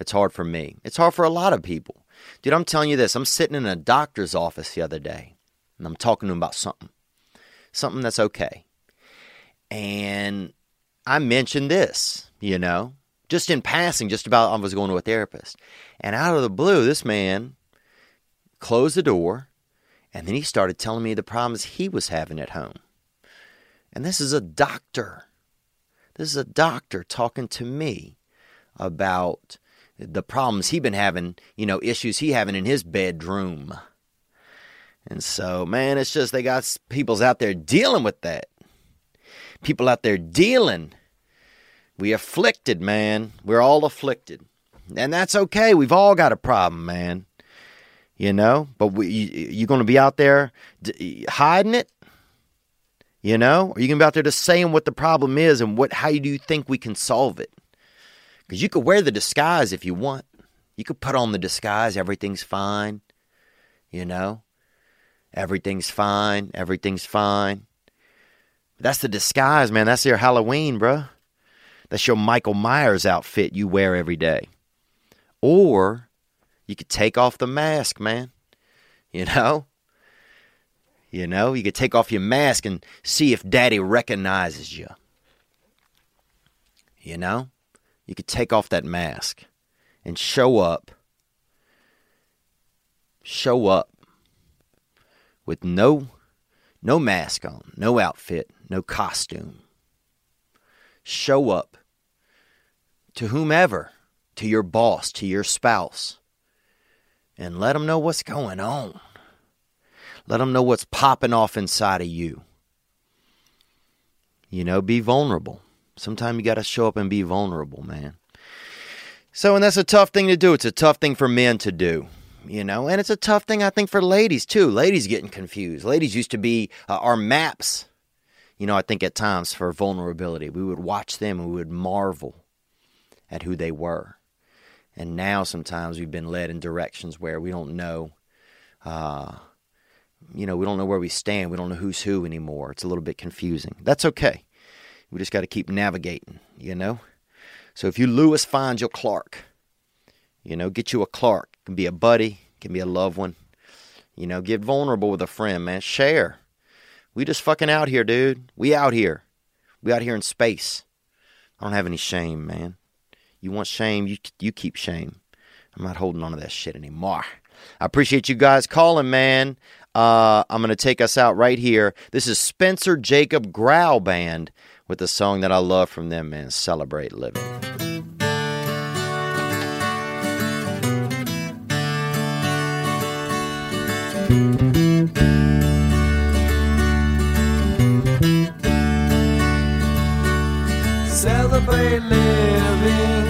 It's hard for me. It's hard for a lot of people. Dude, I'm telling you this. I'm sitting in a doctor's office the other day and I'm talking to him about something. Something that's okay. And I mentioned this, you know, just in passing, just about I was going to a therapist. And out of the blue, this man closed the door and then he started telling me the problems he was having at home. And this is a doctor. This is a doctor talking to me about the problems he been having, you know, issues he having in his bedroom. And so, man, it's just they got people's out there dealing with that. People out there dealing. We afflicted, man. We're all afflicted. And that's okay. We've all got a problem, man. You know, but we, you, you going to be out there d- hiding it? You know, or you to be out there just saying what the problem is and what how do you think we can solve it? Because you could wear the disguise if you want. You could put on the disguise. Everything's fine. You know, everything's fine. Everything's fine. That's the disguise, man. That's your Halloween, bruh. That's your Michael Myers outfit you wear every day. Or you could take off the mask, man. You *laughs* know? You know, you could take off your mask and see if daddy recognizes you. You know? You could take off that mask and show up. Show up with no no mask on, no outfit, no costume. Show up to whomever, to your boss, to your spouse, and let them know what's going on. Let them know what's popping off inside of you. You know, be vulnerable. Sometimes you got to show up and be vulnerable, man. So, and that's a tough thing to do. It's a tough thing for men to do, you know, and it's a tough thing, I think, for ladies too. Ladies getting confused. Ladies used to be uh, our maps, you know, I think at times for vulnerability. We would watch them and we would marvel at who they were. And now sometimes we've been led in directions where we don't know, uh, you know, we don't know where we stand. We don't know who's who anymore. It's a little bit confusing. That's okay. We just got to keep navigating, you know? So if you Lewis finds your Clark, you know, get you a Clark. It can be a buddy, can be a loved one. You know, get vulnerable with a friend, man. Share. We just fucking out here, dude. We out here. We out here in space. I don't have any shame, man. You want shame, you you keep shame. I'm not holding on to that shit anymore. I appreciate you guys calling, man. Uh, I'm going to take us out right here. This is Spencer Jacob Growl Band with the song that I love from them, man. Celebrate Living. Celebrate living.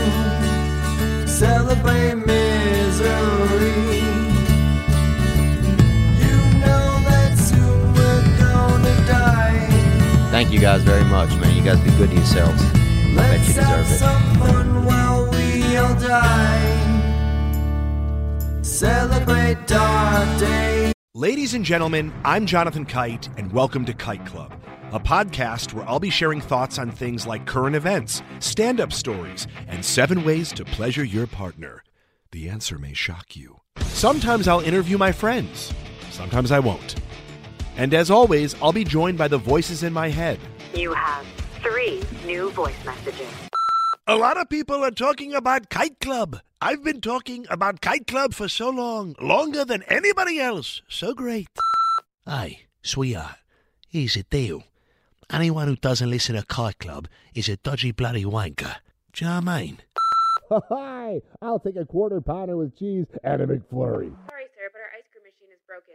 celebrate misery. Thank you guys very much, man. You guys be good to yourselves. I bet Let's you have deserve it. some fun while we all die. Celebrate dark days. Ladies and gentlemen, I'm Jonathan Kite, and welcome to Kite Club, a podcast where I'll be sharing thoughts on things like current events, stand up stories, and seven ways to pleasure your partner. The answer may shock you. Sometimes I'll interview my friends, sometimes I won't. And as always, I'll be joined by the voices in my head. You have three new voice messages. A lot of people are talking about Kite Club. I've been talking about Kite Club for so long, longer than anybody else. So great. Hey, sweetheart, here's the deal. Anyone who doesn't listen to Kite Club is a dodgy bloody wanker. Do you know what I mean? *laughs* Hi, I'll take a quarter pounder with cheese and a McFlurry. Sorry, sir, but our ice cream machine is broken.